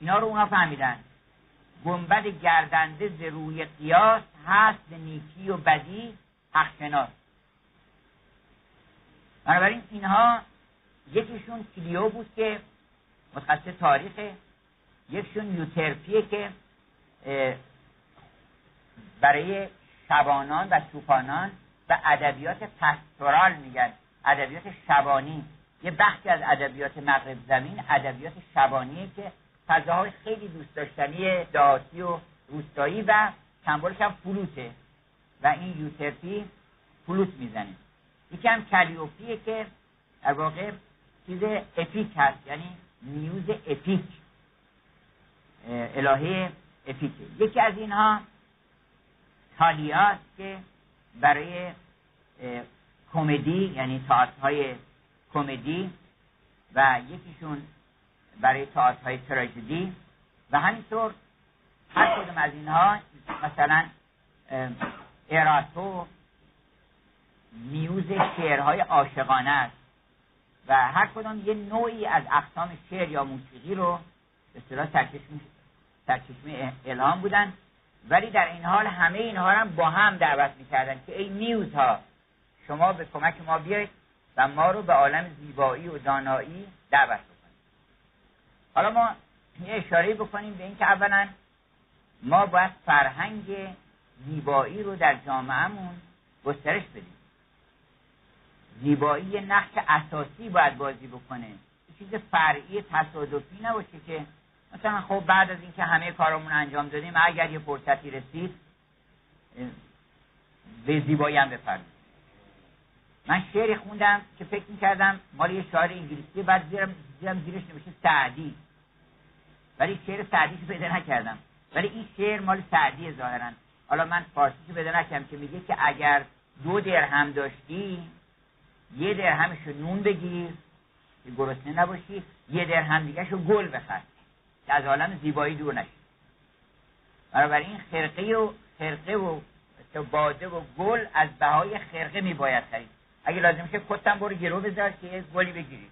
اینا رو اونا فهمیدن. گنبد گردنده ز روی قیاس هست نیکی و بدی حق شناس. بنابراین اینها یکیشون کلیو بود که متخصص تاریخه یکشون یوترپیه که برای شبانان و چوپانان و ادبیات پستورال میگن. ادبیات شبانی. یه بخشی از ادبیات مغرب زمین ادبیات شبانیه که فضاهای خیلی دوست داشتنی دهاتی و روستایی و سمبولش هم فلوته. و این یوترپی فلوت می‌زنه. یکی هم کلیوپیه که در واقع چیز اپیک هست یعنی نیوز اپیک. الهه اپیکه. یکی از اینها تالیاست که برای کمدی یعنی های کمدی و یکیشون برای های تراژدی. و همینطور هر کدوم از اینها مثلا اراتو میوز شعرهای عاشقانه است. و هر کدام یه نوعی از اقسام شعر یا موسیقی رو به اصطلاح سرچشمه الهام بودن. ولی در این حال همه اینها هم با هم دعوت می‌کردن که ای نیوز ها شما به کمک ما بیایید و ما رو به عالم زیبایی و دانایی دعوت بکنید. حالا ما یه اشاره بکنیم به اینکه اولا ما باید فرهنگ زیبایی رو در جامعهمون گسترش بدیم. زیبایی یه نقش اساسی باید بازی بکنه. چیز فرعی تصادفی نباشه که مثلا خب بعد از اینکه همه کارمون انجام دادیم اگر یه فرصتی رسید به زیبایی هم بپردازیم. من شعری خوندم که فکر می‌کردم مال یه شاعر انگلیسی بعد زیرم, زیرم زیرش نمیشه سعدی. ولی شعر سعدی رو پیدا نکردم. ولی این شعر مال سعدی ظاهرا. حالا من فارسی رو پیدا نکردم که میگه که اگر دو درهم داشتی یه درهمشو نون بگیر که گرسنه نباشی یه درهم دیگه شو گل بخر که از عالم زیبایی دور نشی. این خرقه و خرقه و باده و گل از بهای خرقه می باید خرید. اگه لازم شه کتم برو گرو بذار که یک گلی بگیرید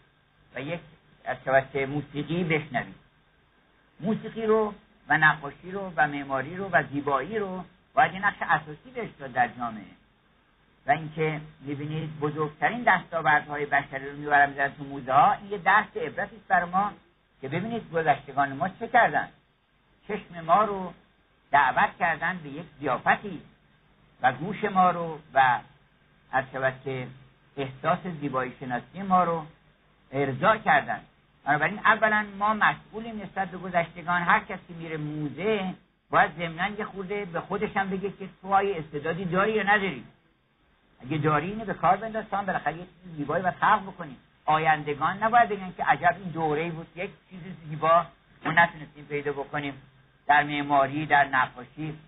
و یک از توسط موسیقی بشنوید موسیقی رو و نقاشی رو و معماری رو و زیبایی رو باید یه نقش اساسی بهش در جامعه. و اینکه می‌بینید بزرگترین دستاوردهای بشری رو می‌برم می‌ذارن تو موزه این یه درس عبرتی است بر ما که ببینید گذشتگان ما چه کردن. چشم ما رو دعوت کردن به یک زیافتی و گوش ما رو و از که احساس زیبایی شناسی ما رو ارضا کردن. بنابراین اولا ما مسئولیم نسبت به گذشتگان. هر کسی میره موزه باید ضمنا یه خورده به خودش هم بگه که تو استعدادی داری یا نداری. اگه داری اینو به کار بنداز زیبایی باید خلق بکنیم. آیندگان نباید بگن که عجب این دوره بود. یک چیز زیبا ما نتونستیم پیدا بکنیم. در معماری در نقاشی.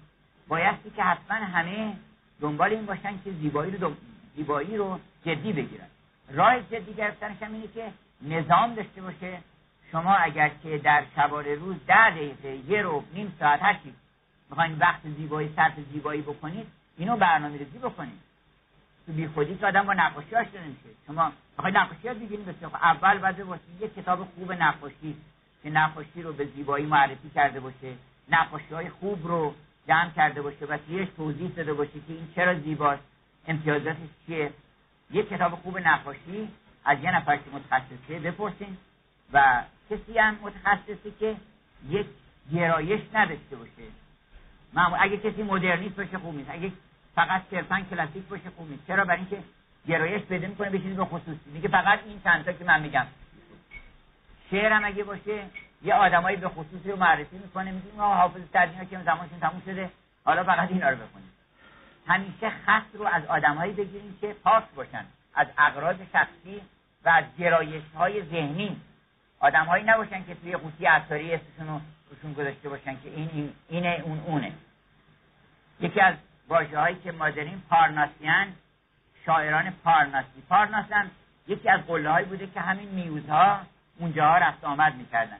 بایستی که حتما همه دنبال این باشن که زیبایی رو زیبایی رو جدی بگیرن. راه جدی گرفتنش هم اینه که نظام داشته باشه. شما اگر که در شبار روز ده دقیقه یه رو نیم ساعت چی می‌خواین وقت زیبایی صرف زیبایی بکنید اینو برنامه ریزی بکنید. بی خودی که آدم با نقاشی آشنا نمیشه. شما بخوای نقاشی یاد بگیرید بسیار اول باید واسه یه کتاب خوب نقاشی که نقاشی رو به زیبایی معرفی کرده باشه نقاشی های خوب رو جمع کرده باشه و تویش توضیح داده باشه که این چرا زیباست امتیازاتش چیه. یه کتاب خوب نقاشی از یه نفر که متخصصه بپرسین و کسی هم متخصصی که یک گرایش نداشته باشه. معمول اگه کسی مدرنیست باشه خوب نیست. اگه فقط صرفا کلاسیک باشه خوب نیست. چرا؟ برای اینکه گرایش بده می‌کنه به چیزی به خصوصی. میگه فقط این چند تا که من میگم. شعرم اگه باشه یه آدمایی به خصوصی رو معرفی می‌کنه میگه ما حافظ تدینا که زمانشون تموم شده حالا فقط اینا رو بخونیم همیشه خط رو از آدمایی بگیریم که پاک باشن. از اغراض شخصی و از گرایش های ذهنی. آدمهایی نباشن که توی قوطی اثاری اسمشون رو گذاشته باشن که این اینه اون اونه. یکی از واژه هایی که ما داریم پارناسیان شاعران پارناسی. پارناس یکی از قله بوده که همین میوزها اونجاها رفت آمد می‌کردن.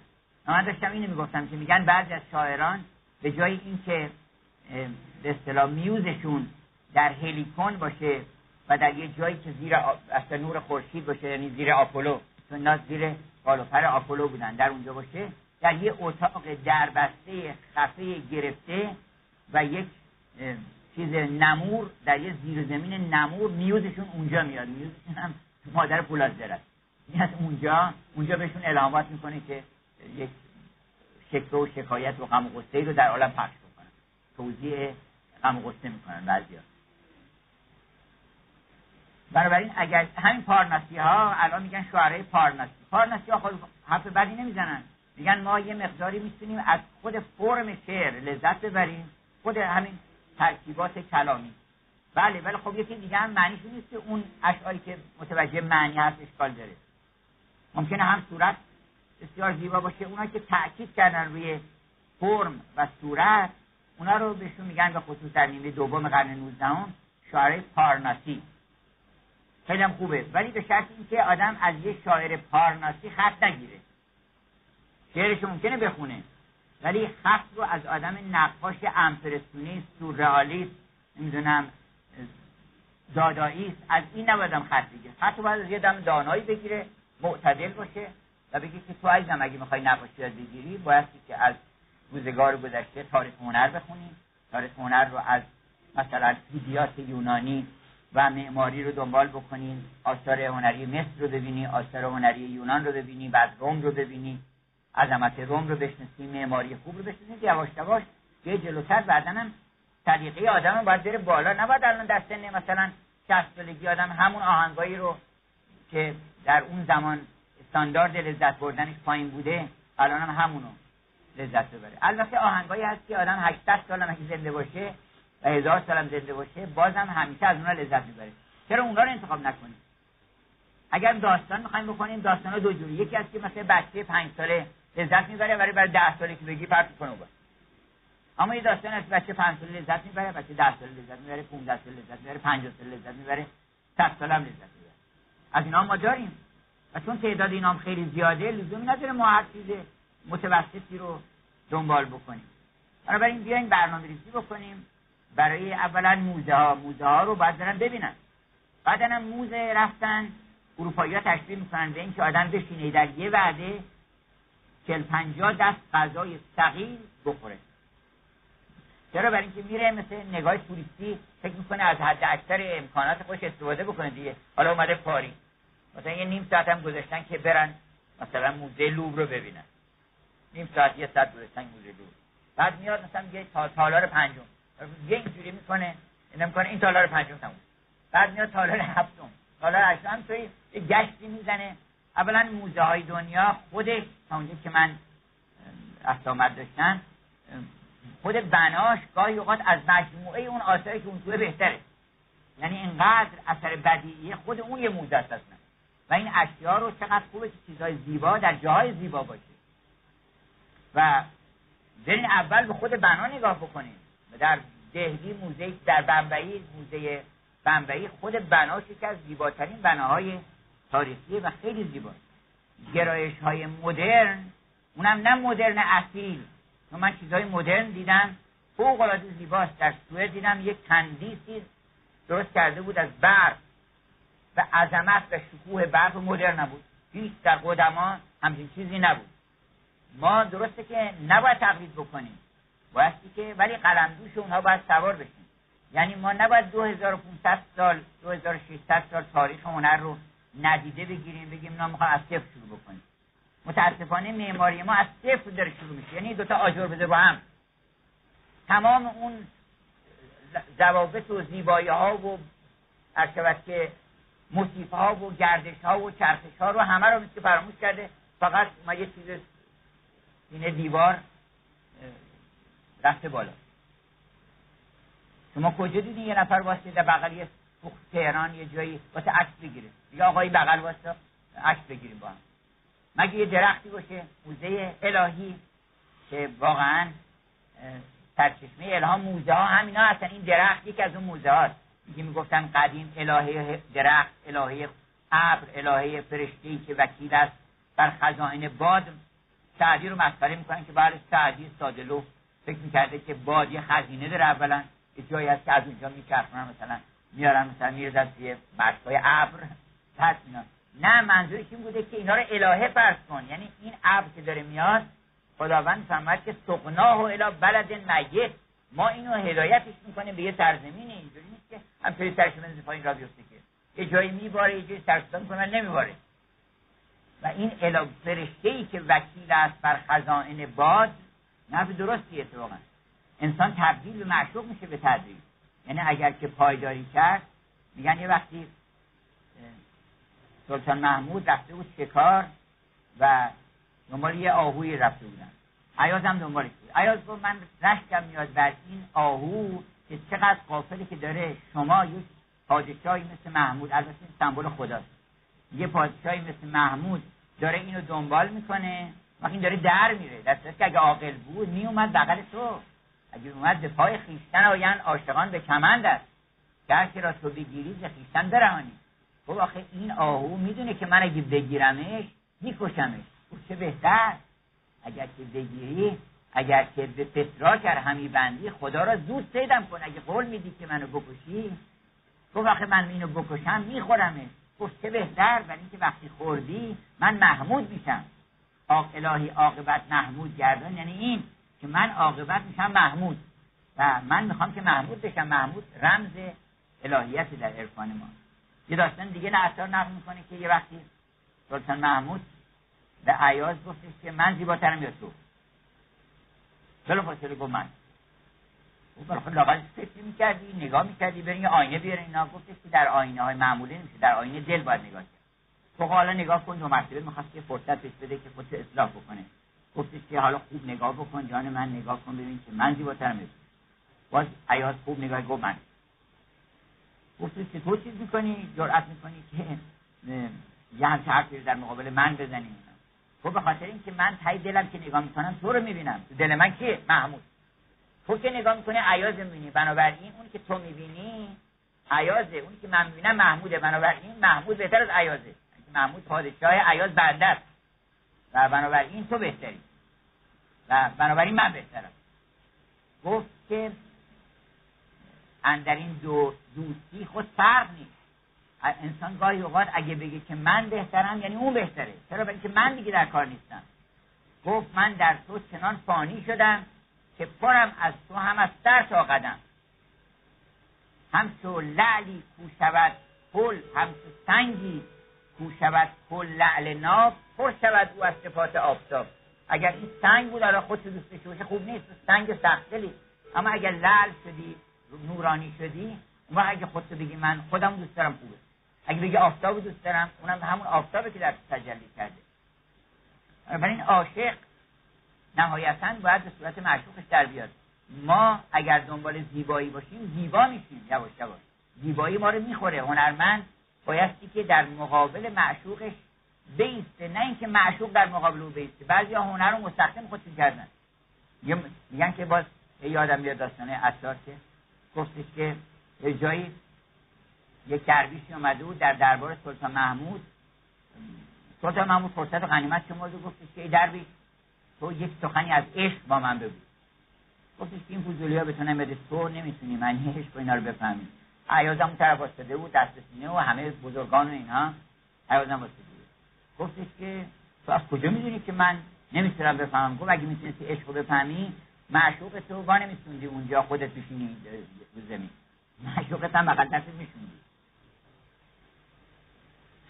من داشتم اینو می‌گفتم که میگن بعضی از شاعران به جای اینکه به اصطلاح میوزشون در هلیکون باشه و در یه جایی که زیر اصلا نور خورشید باشه یعنی زیر آپولو چون زیر بالوپر آپولو بودن در اونجا باشه در یه اتاق دربسته خفه گرفته و یک چیز نمور در یه زیر زمین نمور میوزشون اونجا میاد. میوزشون هم مادر پولازدر است این از اونجا اونجا بهشون الهامات می‌کنه که یک شکر و شکایت و غم و غصه رو در عالم پخش بکنن. توضیح غم و غصه می‌کنن بعضیا. بنابراین اگر همین پارناسی ها الان میگن شعرهای پارناسی. پارناسی ها خود حرف بدی نمی‌زنن. میگن ما یه مقداری می‌تونیم از خود فرم شعر لذت ببریم. خود همین ترکیبات کلامی. بله ولی خب یکی دیگه هم معنیش نیست که اون اشعاری که متوجه معنی هست اشکال داره. ممکنه هم صورت بسیار زیبا باشه. اونا که تاکید کردن روی فرم و صورت اونا رو بهشون میگن به خصوص در نیمه دوم قرن نوزدهم شاعر پارناسی. خیلی خوبه. ولی به شرط اینکه آدم از یه شاعر پارناسی خط نگیره. شعرش ممکنه بخونه. ولی خط رو از آدم نقاش امپرسیونی سورئالیست نمی‌دونم دادایی از این نبایدم خط بگیره. خط رو باید از یه دم دانایی بگیره معتدل باشه و بگی که تو عزیزم اگه می‌خوای نقاشی یاد بگیری باید که از روزگار گذشته تاریخ هنر بخونی. تاریخ هنر رو از مثلا فیدیات یونانی و معماری رو دنبال بکنین آثار هنری مصر رو ببینی آثار هنری یونان رو ببینی بعد روم رو ببینی. عظمت روم رو بشناسی معماری خوب رو بشناسی یواش یواش یه جلوتر بعدا هم طریقه آدم باید بره بالا. نباید الان در سن مثلا 60 سالگی آدم همون آهنگایی رو که در اون زمان استاندارد لذت بردنش پایین بوده الان هم همونو لذت ببره. البته آهنگایی هست که آدم 800 سال هم زنده باشه و هزار سال هم زنده باشه بازم همیشه از اونها لذت می‌بره. چرا اونها رو انتخاب نکنیم؟ اگر داستان می‌خوایم بکنیم داستان دو جوری. یکی از که مثلا بچه پنج ساله لذت می‌بره برای برای ده ساله که بگی پرت کنه باشه اما یه داستان از بچه پنج ساله لذت می‌بره بچه ده ساله لذت می‌بره 15 ساله لذت می‌بره 50 ساله لذت می‌بره 100 ساله هم لذت می‌بره. از اینا ما داریم. و چون تعداد اینام خیلی زیاده لزومی نداره ما هر چیز متوسطی رو دنبال بکنیم. بنابراین بیاین برنامه ریزی بکنیم برای اولا موزه ها موزه ها رو باید برن ببینن. بعدا هم موزه رفتن اروپایی ها تشبیه می‌کنن به اینکه آدم بشینه در یه وعده چل پنجاه دست غذای ثقیل بخوره. چرا؟ برای اینکه میره مثل نگاه توریستی فکر می‌کنه از حد اکثر امکانات خوش استفاده بکنه دیگه. حالا اومده پاری. مثلا یه نیم ساعت هم گذاشتن که برن مثلا موزه لوب رو ببینن. نیم ساعت یه ساعت گذاشتن موزه لوب. بعد میاد مثلا یه تالار پنجم. یه اینجوری می‌کنه این می‌کنه این تالار پنجم تموم. بعد میاد تالار هفتم. تالار هشتم توی یه گشتی می‌زنه. اولا موزه های دنیا خودش تا که من رفت داشتن خود بناش گاهی اوقات از مجموعه اون آثاری که اون توی بهتره. یعنی اینقدر اثر بدیعیه خود اون یه موزه است و این اشیا رو چقدر خوبه که چیزهای زیبا در جاهای زیبا باشه. و برین اول به خود بنا نگاه بکنید در دهلی موزه در بمبئی موزه بمبئی خود بناش که از زیباترین بناهای تاریخی و خیلی زیبا گرایش های مدرن. اونم نه مدرن اصیل. چون من چیزهای مدرن دیدم فوق العاده زیباست. در سوئد دیدم یک تندیسی درست کرده بود از برق و عظمت و شکوه برق مدرن نبود. هیچ در قدما همچین چیزی نبود. ما درسته که نباید تقلید بکنیم. بایستی که ولی قلمدوش اونها باید سوار بشیم. یعنی ما نباید 2500 سال 2600 سال تاریخ هنر رو ندیده بگیریم بگیم نه می‌خوام از صفر شروع بکنیم. متاسفانه معماری ما از صفر داره شروع میشه. یعنی دوتا آجر بده با هم. تمام اون ضوابط و زیبایی ها و ارشبت که موسیف ها و گردش ها و چرخش ها رو همه رو مثل فراموش کرده فقط ما یه چیز اینه دیوار رفته بالا. شما کجا دیدین یه نفر واسه در بغل تهران یه جایی واسه عکس بگیره؟ یا آقای بغل واسه عکس بگیریم با هم. مگه یه درختی باشه؟ موزه الهی که واقعا سرچشمه الهام موزه ها همینا اصلا این درخت یکی از اون موزه هاست. میگه می‌گفتن قدیم الهه درخت الهه ابر الهه فرشته که وکیل است بر خزائن باد. سعدی رو مسخره می‌کنن که برای سعدی سادلو فکر می‌کرده که باد یه خزینه داره اولا. یه جایی هست که از اونجا میچرخونن مثلا میارن مثلا میرزن توی های ابر. پس اینا. نه منظورش این بوده که اینا رو الهه فرض کن. یعنی این ابر که داره میاد خداوند فرمود که سقناه و الی بلد میت. ما اینو هدایتش می‌کنیم به یه سرزمینی اینجوری نیست که همطوری سرش بنزه پایین را بیفته که. یه جایی میباره یه جایی سرستا می‌کنه نمیباره. و این الا فرشته ای که وکیل است بر خزائن باد نفع درستی اتفاقا. انسان تبدیل به معشوق میشه به تدریج. یعنی اگر که پایداری کرد میگن یه وقتی سلطان محمود رفته بود شکار و دنبال یه آهوی رفته بودن. عیاز هم دنبالش بود عیاز گفت من رشکم میاد بر این آهو که چقدر قافلی که داره شما یک پادشاهی مثل محمود البته سمبل خداست. یه پادشاهی مثل محمود داره اینو دنبال می‌کنه و این داره در میره. در که اگه عاقل بود میومد بغل تو. اگه اومد به پای خیشتن آیند عاشقان به کمند است. در که را تو بگیری ز خیشتن برهانی خب آخه این آهو می‌دونه که من اگه بگیرمش میکشمش. خب چه بهتر؟ اگر که بگیری اگر که به فتراک همی بندی خدا را زود سیدم کن. اگه قول میدی که منو بکشی گفت وقتی من اینو بکشم میخورمش. گفت چه بهتر؟ ولی اینکه وقتی خوردی من محمود میشم. آق الهی عاقبت محمود گردان یعنی این که من عاقبت میشم محمود. و من می‌خوام که محمود بشم. محمود رمز الهیت در عرفان ما. یه داستان دیگه نعتار نقل می‌کنه که یه وقتی سلطان محمود به عیاز گفتش که من زیباترم یا تو؟ بلا فاصله گفت من؟ او برای خود لاغل فکر می‌کردی نگاه می‌کردی برین یه آینه بیاره. اینا گفتش که در آینه های معمولی نمیشه در آینه دل باید نگاه کرد. تو حالا نگاه کن دو مرتبه می‌خواست که فرصت بهش بده که خودش اصلاح بکنه. گفتش که حالا خوب نگاه بکن جان من نگاه کن ببین که من زیباترم باز عیاز خوب نگاه گفت من. گفتش که تو چیز می‌کنی؟ جرأت می‌کنی که یه همچه حرفی در مقابل من بزنی. خب به خاطر اینکه من تای دلم که نگاه می‌کنم تو رو می‌بینم. دل من کیه محمود. تو که نگاه می‌کنی عیاز می‌بینی. بنابراین اون که تو می‌بینی عیازه. اون که من می‌بینم محموده. بنابراین محمود بهتر از عیازه. محمود پادشاه عیاز بنده است و بنابراین تو بهتری. و بنابراین من بهترم. گفت که اندر این دو دوستی خود فرق نیست. انسان گاهی اوقات اگه بگه که من بهترم یعنی اون بهتره. چرا؟ برای که من دیگه در کار نیستم. گفت من در تو چنان فانی شدم که پرم از تو هم از سر تا قدم. همچو لعلی کو شود پل همچو سنگی کو شود پل لعل ناب پر شود او از صفات آفتاب. اگر این سنگ بود حالا خودت دوست خوب نیست. سنگ سختلی اما اگر لعل شدی نورانی شدی اون اگه خودت بگی من خودم دوست دارم خوبه. اگه بگی آفتاب دوست دارم اونم همون آفتابه که در تجلی کرده. بنابراین عاشق نهایتا باید به صورت معشوقش در بیاد. ما اگر دنبال زیبایی باشیم زیبا میشیم یواش یواش. زیبایی ما رو می‌خوره. هنرمند بایستی که در مقابل معشوقش بیسته. نه اینکه معشوق در مقابل او بیسته. بعضی هنر رو مستخدم خودشون کردن. میگن که باز یادم بیاد داستانه اثار که گفتش که یه جایی یک درویشی اومده بود در دربار سلطان محمود. سلطان محمود فرصت و غنیمت شمرد و گفتش که ای درویش تو یک سخنی از عشق با من بگو. گفتش که این فضولی ها به تو نمیده تو نمی‌تونی من عشق و اینا رو بفهمی. عیازم اون طرف واسطه بود دست سینه و همه بزرگان و اینها. عیازم واسطه بود. گفتش که تو از کجا می‌دونی که من نمی‌تونم بفهمم؟ گفت اگه می‌تونستی عشق رو بفهمی معشوق تو با نمیتوندی اونجا خودت بشینی رو زمین. معشوقت هم بغل دستت میشوندی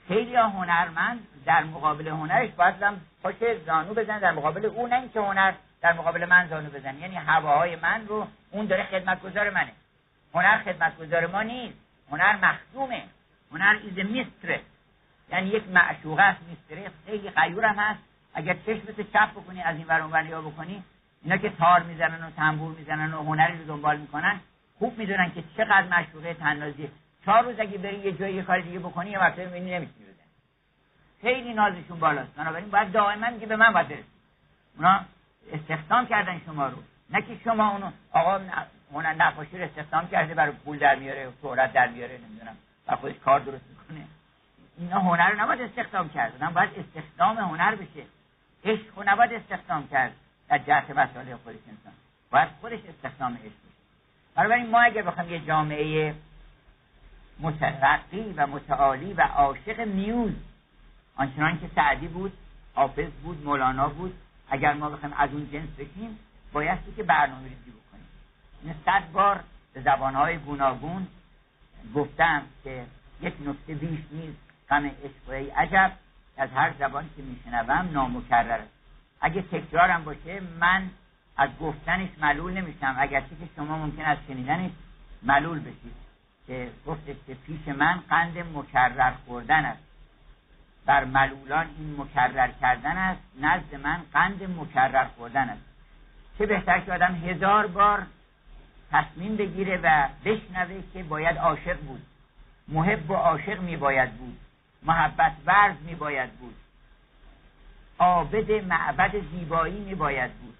خیلی هنرمند در مقابل هنرش باید هم پاش زانو بزن در مقابل اون نه اینکه هنر در مقابل من زانو بزن یعنی هواهای من رو اون داره خدمتگزار منه. هنر خدمتگزار ما نیست. هنر مخدومه هنر ایز میستره یعنی یک معشوقه است میستره خیلی غیور هم هست. اگر چشمت چپ بکنی از این ور ها بکنی اینا که تار می‌زنن و تنبور می‌زنن و هنری رو دنبال می‌کنن خوب می‌دونن که چقدر معشوقه تنازی چهار روز اگه بری یه جایی یه کار دیگه بکنی یه وقتی می‌بینی نمی‌تونی بزنی. خیلی نازشون بالاست. بنابراین باید دائما که به من باید برسی اونا استخدام کردن شما رو. نه که شما اونو آقا هنر نقاشی رو استخدام کرده برای پول در میاره شهرت در میاره نمی‌دونم و خودش کار درست می‌کنه. اینا هنر رو نباید استخدام کرد. باید استخدام هنر بشه. عشق رو نباید استخدام کرد. در جهت مسائل خودش انسان. باید خودش استخدام عشق بشه بنابراین ما اگر بخوایم یه جامعه مترقی و متعالی و عاشق میوز آنچنان که سعدی بود حافظ بود مولانا بود اگر ما بخوایم از اون جنس بشیم بایستی که برنامه ریزی بکنیم. این صد بار به زبانهای گوناگون گفتم که یک نکته بیش نیست غم عشق عجب از هر زبان که میشنوم نامکرر است. اگه تکرارم باشه من از گفتنش ملول نمیشم. اگرچه که شما ممکن از شنیدنش ملول بشید. که گفتش که پیش من قند مکرر خوردن است. بر ملولان این مکرر کردن است نزد من قند مکرر خوردن است. چه بهتر که آدم هزار بار تصمیم بگیره و بشنوه که باید عاشق بود. محب و عاشق می باید بود. محبت ورز می باید بود. عابد معبد زیبایی می باید بود.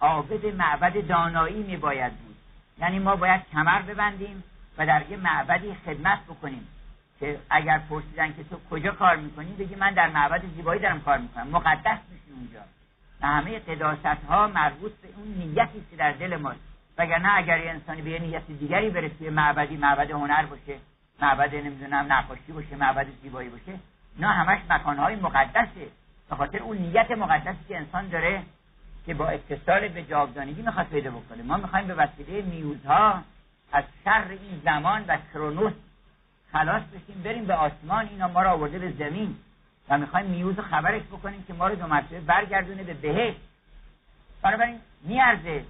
عابد معبد دانایی می باید بود. یعنی ما باید کمر ببندیم و در یه معبدی خدمت بکنیم که اگر پرسیدن که تو کجا کار می‌کنی بگی من در معبد زیبایی دارم کار می‌کنم. مقدس میشی اونجا. و همه قداست ها مربوط به اون نیتی که در دل ماست. وگرنه اگر یه انسانی به یه نیت دیگری بره توی معبدی معبد هنر باشه معبد نمی‌دونم نقاشی باشه معبد زیبایی باشه اینا همش مکانهای مقدسه. به خاطر اون نیت مقدسی که انسان داره که با اتصال به جاودانگی می‌خواد پیدا بکنه. ما می‌خوایم به وسیله میوزها از شر این زمان و کرونوس خلاص بشیم بریم به آسمان اینا ما رو آورده به زمین. و می‌خوایم میوز خبرش بکنیم که ما رو دو مرتبه برگردونه به بهشت. بنابراین میارزه.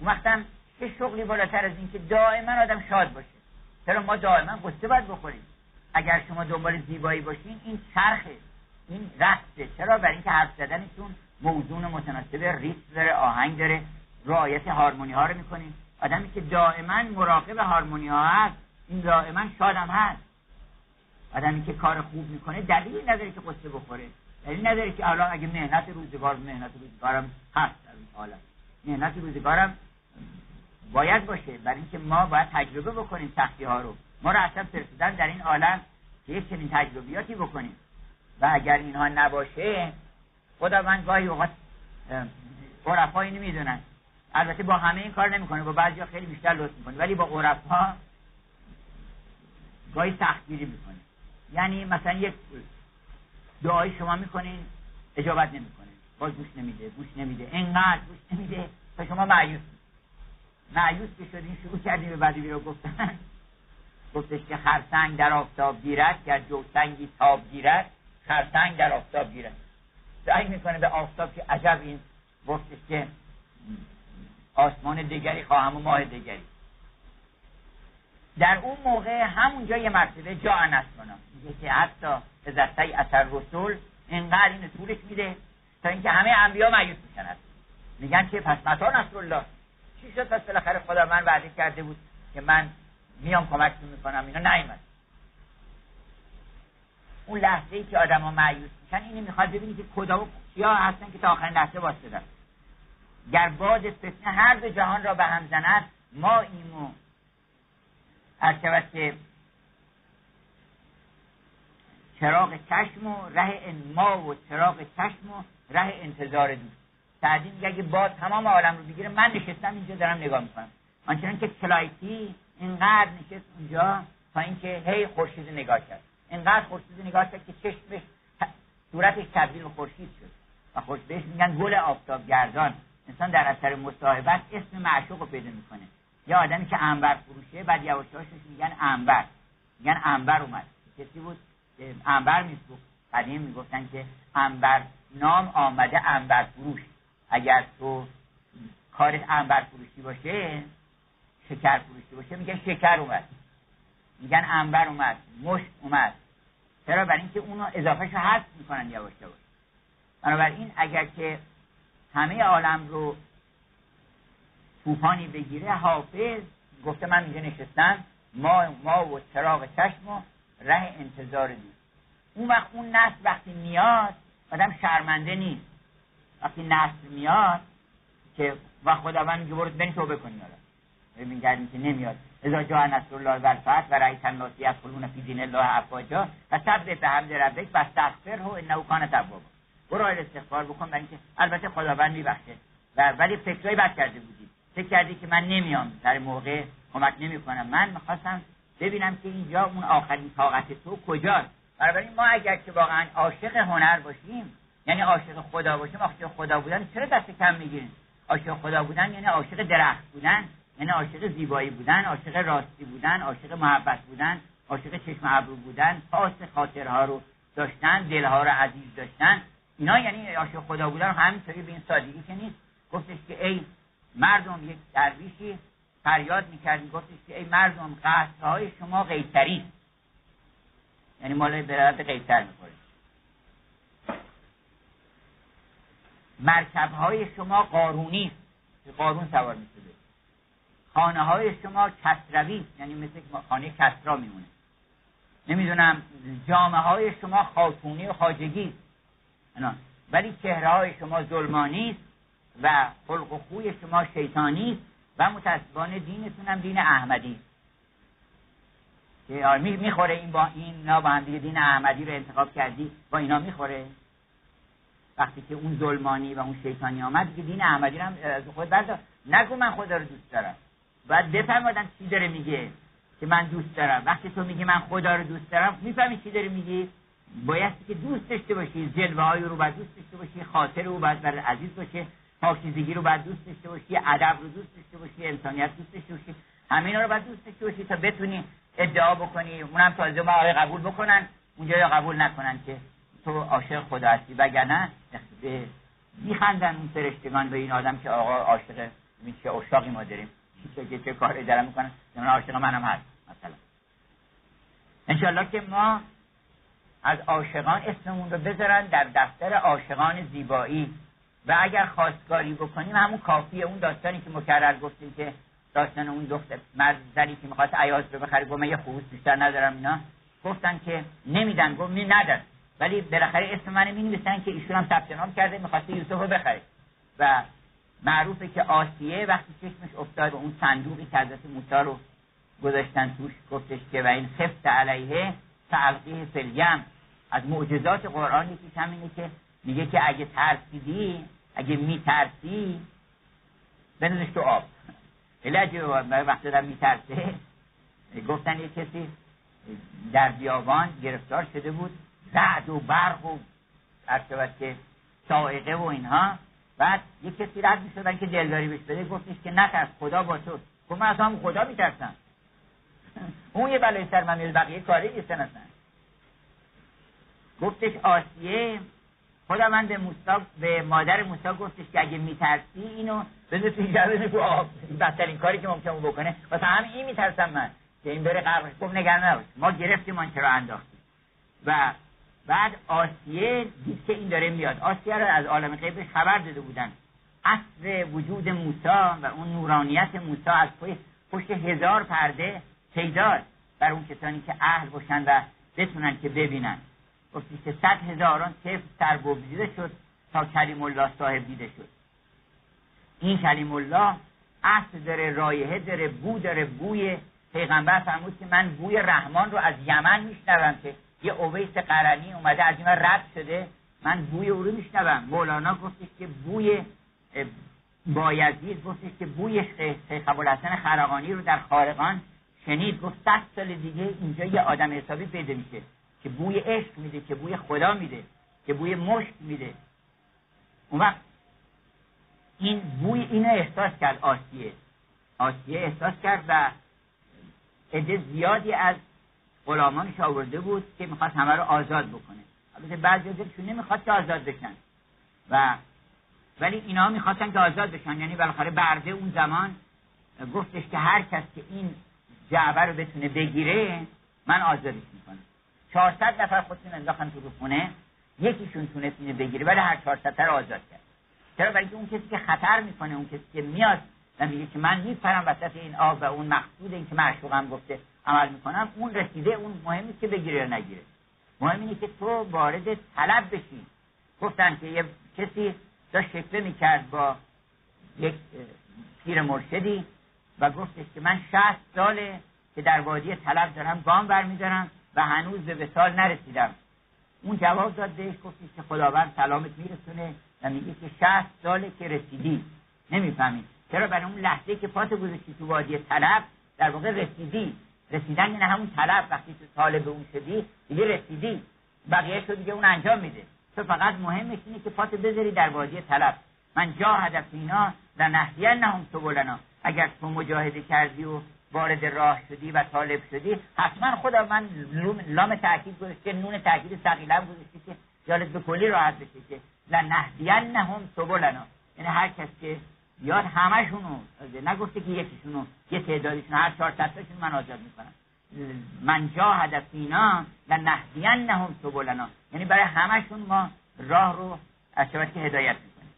اون وقتم چه شغلی بالاتر از این که دائما آدم شاد باشه. چرا ما دائما قصه باید بخوریم. اگر شما دنبال زیبایی باشین این چرخه. این رقصه چرا؟ برای اینکه حرف زدنتون موضوع متناسب ریتم داره آهنگ داره رعایت هارمونی ها رو می‌کنیم. آدمی که دائما مراقب هارمونی ها هست این دائما شادم هست. آدمی که کار خوب می‌کنه دلیلی نداره که قصه بخوره. دلیلی نداره که الان اگه مهنت روزگار مهنت روزگارم هست در این حالت مهنت روزگارم باید باشه. برای اینکه ما باید تجربه بکنیم سختی ها رو. ما رو اصلا فرستادن در این عالم که یک چنین تجربیاتی بکنیم. و اگر اینها نباشه من گاهی اوقات عرفا اینو می‌دونن البته با همه این کار نمی‌کنه با بعضی خیلی بیشتر لطف می‌کنه. ولی با عرفا گاهی سختگیری می‌کنه. یعنی مثلا یک دعای شما می‌کنین اجابت نمی‌کنه. باز گوش نمیده گوش نمیده. انقدر گوش نمیده تا شما معیوس معیوس که شدین شروع کردیم به بدی رو گفتن. گفتش که خرسنگ در آفتاب گیرد گر جوسنگی تاب گیرد خرسنگ در آفتاب گیرد سعی می‌کنه به آفتاب که عجب این گفتش که آسمان دیگری خواهم و ماه دیگری در اون موقع همونجا یه مرتبه جا انس کنم میگه که حتی ازسته اثر رسول اینقدر این طولش میده تا اینکه همه انبیا معیوس میشن. میگن که پس متا نصر الله چی شد؟ پس بالاخره خدا من وعده کرده بود که من میام کمکتون می‌کنم. اینا نیومد. اون لحظه ای که آدما معیوس میشن اینو می‌خواد ببینی که کدا و کیا هستن که تا آخرین لحظه واسطه گر باد فتنه هر دو جهان را به هم زند ما ایمو هر که چراغ چشم و ره ما و چراغ چشم و ره انتظار دوست. سعدی میگه اگه باد تمام عالم رو بگیره من نشستم اینجا دارم نگاه می‌کنم. آنچنان که کلایتی اینقدر نشست اونجا تا اینکه هی خورشید نگاه کرد. اینقدر خورشید نگاه کرد که چشمش صورتش تبدیل به خورشید شد. و خوش بهش میگن گل آفتاب گردان انسان در اثر مصاحبت اسم معشوق رو پیدا می‌کنه. یه آدمی که انبر فروشه بعد یواشاشش میگن انبر میگن انبر اومد. کسی بود انبر میفروخت. قدیم می‌گفتن که انبر نام آمده انبر فروش. اگر تو کارت انبر فروشی باشه شکر فروشی باشه میگن شکر اومد. میگن انبر اومد مشک اومد. چرا؟ برای اینکه اونو اضافهش رو حذف می‌کنن یواش یواش. بنابراین اگر که همه عالم رو طوفانی بگیره حافظ گفته من اینجا نشستم ما ما و چراغ چشم و ره انتظار دید اون وقت اون نسل وقتی میاد آدم شرمنده نیست. وقتی نسل میاد که و خداوند میگه برو بنی توبه کنی حالا میگردیم که نمیاد. اذا جا نصر الله و الفتح و رئیس الناس یدخلون فی دین الله افواجا و سبح بحمد ربک و استغفره انه کان توابا. برو استغفار بکن برای اینکه البته خداوند میبخشه. و ولی فکرای بد کرده بودی. فکر کردی که من نمیام. در موقع کمک نمی‌کنم. من می‌خواستم ببینم که اینجا اون آخرین طاقت تو کجاست. بنابراین ما اگر که واقعا عاشق هنر باشیم یعنی عاشق خدا باشیم عاشق خدا بودن چرا دست کم می‌گیریم؟ عاشق خدا بودن یعنی عاشق درخت بودن. یعنی عاشق زیبایی بودن عاشق راستی بودن عاشق محبت بودن عاشق چشم ابرو بودن پاس خاطرها رو داشتن دلها رو عزیز داشتن. اینا یعنی عاشق خدا بودن همینطوری به این سادگی که نیست. گفتش که ای مردم یک درویشی فریاد می‌کرد گفتش که ای مردم قصرهای شما قیصری. یعنی مال برادر قیصر می‌خوره. مرکب های شما قارونی. که قارون سوار می‌شده. خانه های شما کسروی یعنی مثل خانه کسرا میمونه. نمی‌دونم جامعه های شما خاتونی و خاجگی ولی چهره های شما ظلمانی و خلق و خوی شما شیطانی و متاسفانه دینتون هم دین احمدی. که می‌خوره این با این با هم دین احمدی رو انتخاب کردی با اینا می‌خوره. وقتی که اون ظلمانی و اون شیطانی آمد که دین احمدی هم از خود بردار. نگو من خدا رو دوست دارم. باید بفهم آدم چی داره میگه که من دوست دارم. وقتی تو میگی من خدا رو دوست دارم می‌فهمی چی داره میگی باید که دوست داشته باشی جلوه های رو باید دوست داشته باشی خاطر رو باید برای عزیز باشه پاکیزگی رو باید دوست داشته باشی ادب رو دوست داشته باشی انسانیت دوست داشته باشی همینا رو باید دوست داشته باشی تا بتونی ادعا بکنی اونم تازه ما قبول بکنن. اونجا یا قبول نکنن که تو عاشق خدا هستی وگرنه میخندن اون فرشتگان به این آدم که آقا عاشق چه اشاقی ما داریم. چه چه کار اداره می‌کنن. من عاشق منم هست مثلا. انشالله که ما از عاشقان اسممون رو بذارن در دفتر عاشقان زیبایی. و اگر خواستگاری بکنیم همون کافیه اون داستانی که مکرر گفتیم که داستان اون دختر مرد زنی که می‌خواست عیاز رو بخره گفت من یه خروس بیشتر ندارم اینا. گفتن که نمیدن گفت می ندن. ولی بالاخره اسم من می که ایشون هم ثبت نام کرده می‌خواسته یوسف رو بخره. و معروفه که آسیه وقتی چشمش افتاد و اون صندوقی که حضرت موسی رو گذاشتن توش گفتش که و این خفت علیه تعلقیه فلیم از معجزات قرآن یکیش همینه که میگه که اگه ترسیدی اگه میترسی بندازش تو آب. خیلی عجیبه وقتی دارم میترسه. گفتن یه کسی در بیابان گرفتار شده بود رعد و برق و که سائقه و اینها. بعد یه کسی رد می‌شدن که دلداری بهش بده گفتش که نترس خدا با تو. گفت من از هم خدا میترسم. اون یه بلای سر من بقیه کاری نیستن اصلا. گفتش آسیه. خدا من به موسا به مادر موسی گفتش که اگه میترسی اینو بده تو اینجا تو آب بدترین کاری که ممکنه بکنه. واسه همین این میترسم من. که این بره غرقش گفت نگران نباش. ما گرفتیم آنچه رو انداختیم. و بعد آسیه دید که این داره میاد. آسیه رو از عالم غیبش خبر داده بودن. اصل وجود موسی و اون نورانیت موسی از پشت هزار پرده پیداست بر اون کسانی که اهل باشن و بتونن که ببینن. گفتی که صد هزاران طفل سربگزیده شد تا کلیم الله صاحب دیده شد. این کلیم الله اصل داره رایحه داره بو داره بوی پیغمبر فرمود که من بوی رحمان رو از یمن میشنوم که یه اویس قرنی اومده از این رد شده. من بوی او رو میشنوم. مولانا گفتش که بوی بایزید گفتش که بوی شیخ ابوالحسن خرقانی رو در خارقان شنید. گفت صد سال دیگه اینجا یه آدم حسابی پیدا میشه که بوی عشق میده که بوی خدا میده که بوی مشک میده. اون وقت این بوی اینو احساس کرد آسیه. آسیه احساس کرد و عده زیادی از غلامانش آورده بود که می‌خواست همه رو آزاد بکنه. البته بعضی ازشون نمی‌خواست که آزاد بشن. و ولی اینا می‌خواستن که آزاد بشن. یعنی بالاخره برده اون زمان گفتش که هر کس که این جعبه رو بتونه بگیره من آزادش می‌کنم. 400 نفر خودشون انداختن تو خونه یکیشون تونست اینو بگیره ولی هر 400 رو آزاد کرد. چرا؟ برای اون کسی که خطر می‌کنه اون کسی که میاد و میگه که من میپرم وسط این آب و اون مقصود این که معشوقم گفته عمل می‌کنم اون رسیده اون مهم نیست که بگیره یا نگیره. مهم اینه که تو وارد طلب بشی. گفتن که یه کسی داشت شکوه می‌کرد با یک پیر مرشدی و گفتش که من شهست ساله که در وادی طلب دارم گام برمیدارم و هنوز به وسال نرسیدم. اون جواب داد بهش گفتش که خداوند سلامت میرسونه و میگه که شهست ساله که رسیدی. نمی‌فهمی. چرا برای اون لحظه که پات گذاشتی تو وادی طلب در واقع رسیدی؟ رسیدن یعنی همون طلب وقتی تو طالب اون شدی دیگه رسیدی. بقیه رو دیگه اون انجام میده. تو فقط مهمش اینه که پات بذاری در وادی طلب. من جا هدف اینا نهدین نهم سبلنا. اگر تو مجاهده کردی و وارد راه شدی و طالب شدی حتما خدا من لام تاکید گذاشته نون تاکید ثقیله گذاشته که یادت به کلی راحت بشه که لنهدین نهم سبلنا. یعنی هر کس که بیاد همشونو نگفته که یکیشونو یه تعدادشون هر چهار تاشون من آزاد می‌کنم. من جا هدفینا لنهدین نهم سبلنا. یعنی برای همشون ما راه رو از که هدایت می‌کنیم.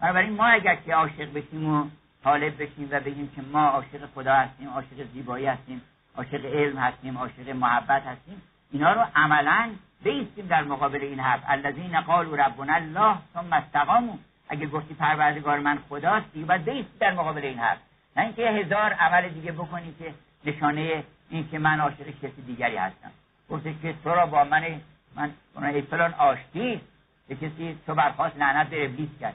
بنابراین ما اگر که عاشق بشیم و طالب بشیم و بگیم که ما عاشق خدا هستیم عاشق زیبایی هستیم عاشق علم هستیم عاشق محبت هستیم اینا رو عملا بیستیم در مقابل این حرف. الذین قالوا ربنا الله ثم استقاموا. اگه گفتی پروردگار من خداست دیگه باید بیستی در مقابل این حرف. نه اینکه هزار عمل دیگه بکنی که نشانه این که من عاشق کسی دیگری هستم. گفته که تو را با من من ای فلان آشتی به کسی تو برخواست لعنت به ابلیس کرد.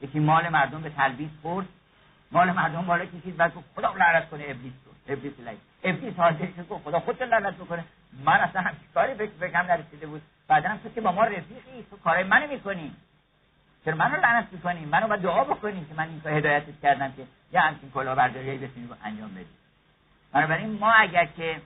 یکی مال مردم به تلبیس خورد. مال مردم بالا کشید بعد خدا لعنت کنه ابلیس رو. ابلیس لای ابلیس حاضر شد خدا خودت لعنت بکنه. من اصلا هم کاری فکر بگم نرسیده بود. بعدا تو که با ما رفیقی تو کارای منو می‌کنی. چرا منو لعنت می‌کنی منو باید دعا بکنی که من این هدایتت کردم که یه همچین کلاهبرداری بتونی انجام بدی. بنابراین ما اگر که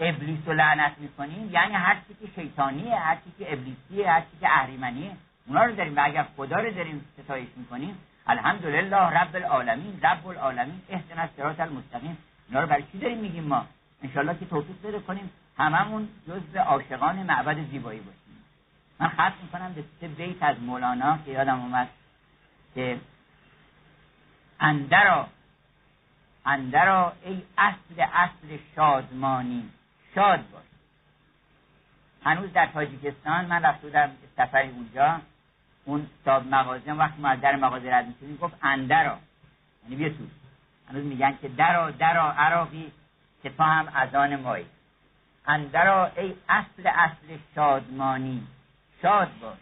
ابلیس رو لعنت می‌کنیم یعنی هر چی که شیطانیه هر چی که ابلیسیه هر چی که اهریمنیه اونا رو داریم و اگر خدا رو داریم ستایش می‌کنیم الحمدلله رب العالمین رب العالمین اهدنا الصراط المستقیم. اینا رو برای چی داریم میگیم ما؟ انشالله که توفیق بده کنیم هممون جزء عاشقان معبد زیبایی باشیم. من خط می‌کنم به سه بیت از مولانا که یادم اومد که اندرا اندرا ای اصل اصل شادمانی شاد باش. هنوز در تاجیکستان من رفت بودم سفری اونجا اون صاحب مغازه وقتی ما در مغازه رد می‌شدیم گفت اندرا یعنی بیا تو. هنوز میگن که درا درا عراقی که تو هم از آن مایی. اندرا ای اصل اصل شادمانی. شاد باش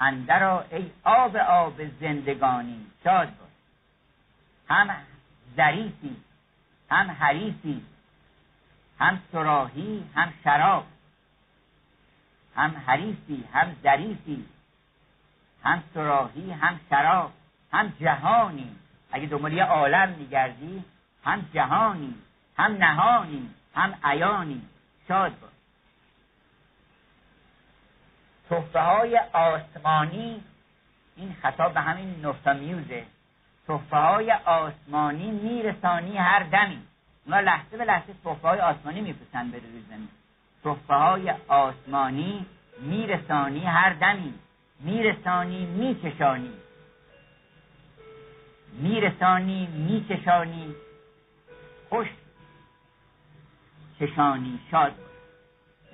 اندرا ای آب آب زندگانی شاد باش هم ظریفی هم حریفی هم سراحی هم شراب. هم حریفی هم ظریفی هم سراحی هم شراب. هم جهانی. اگه دنبال یه عالم میگردی هم جهانی هم نهانی هم عیانی. شاد باش تحفه های آسمانی این خطاب به همین نفتامیوزه تحفه های آسمانی میرسانی هر دمی. اونا لحظه به لحظه تحفه های آسمانی میپسند به روی زمین. تحفه های آسمانی میرسانی هر دمی. میرسانی میکشانی. میرسانی میکشانی. خوش کشانی شاد.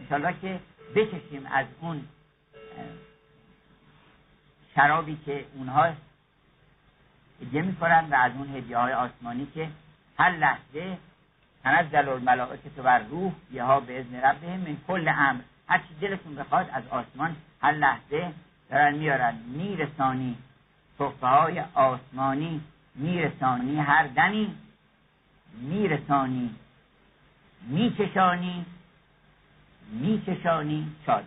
انشالله که بکشیم از اون شرابی که اونها هدیه می‌کنن و از اون هدیه های آسمانی که هر لحظه تنزل الملائکه بر روح یها به اذن ربهم من کل امر. هر چی دلتون بخواد از آسمان هر لحظه دارن میارن. میرسانی صفحه های آسمانی میرسانی هر دمی میرسانی میکشانی میکشانی شاد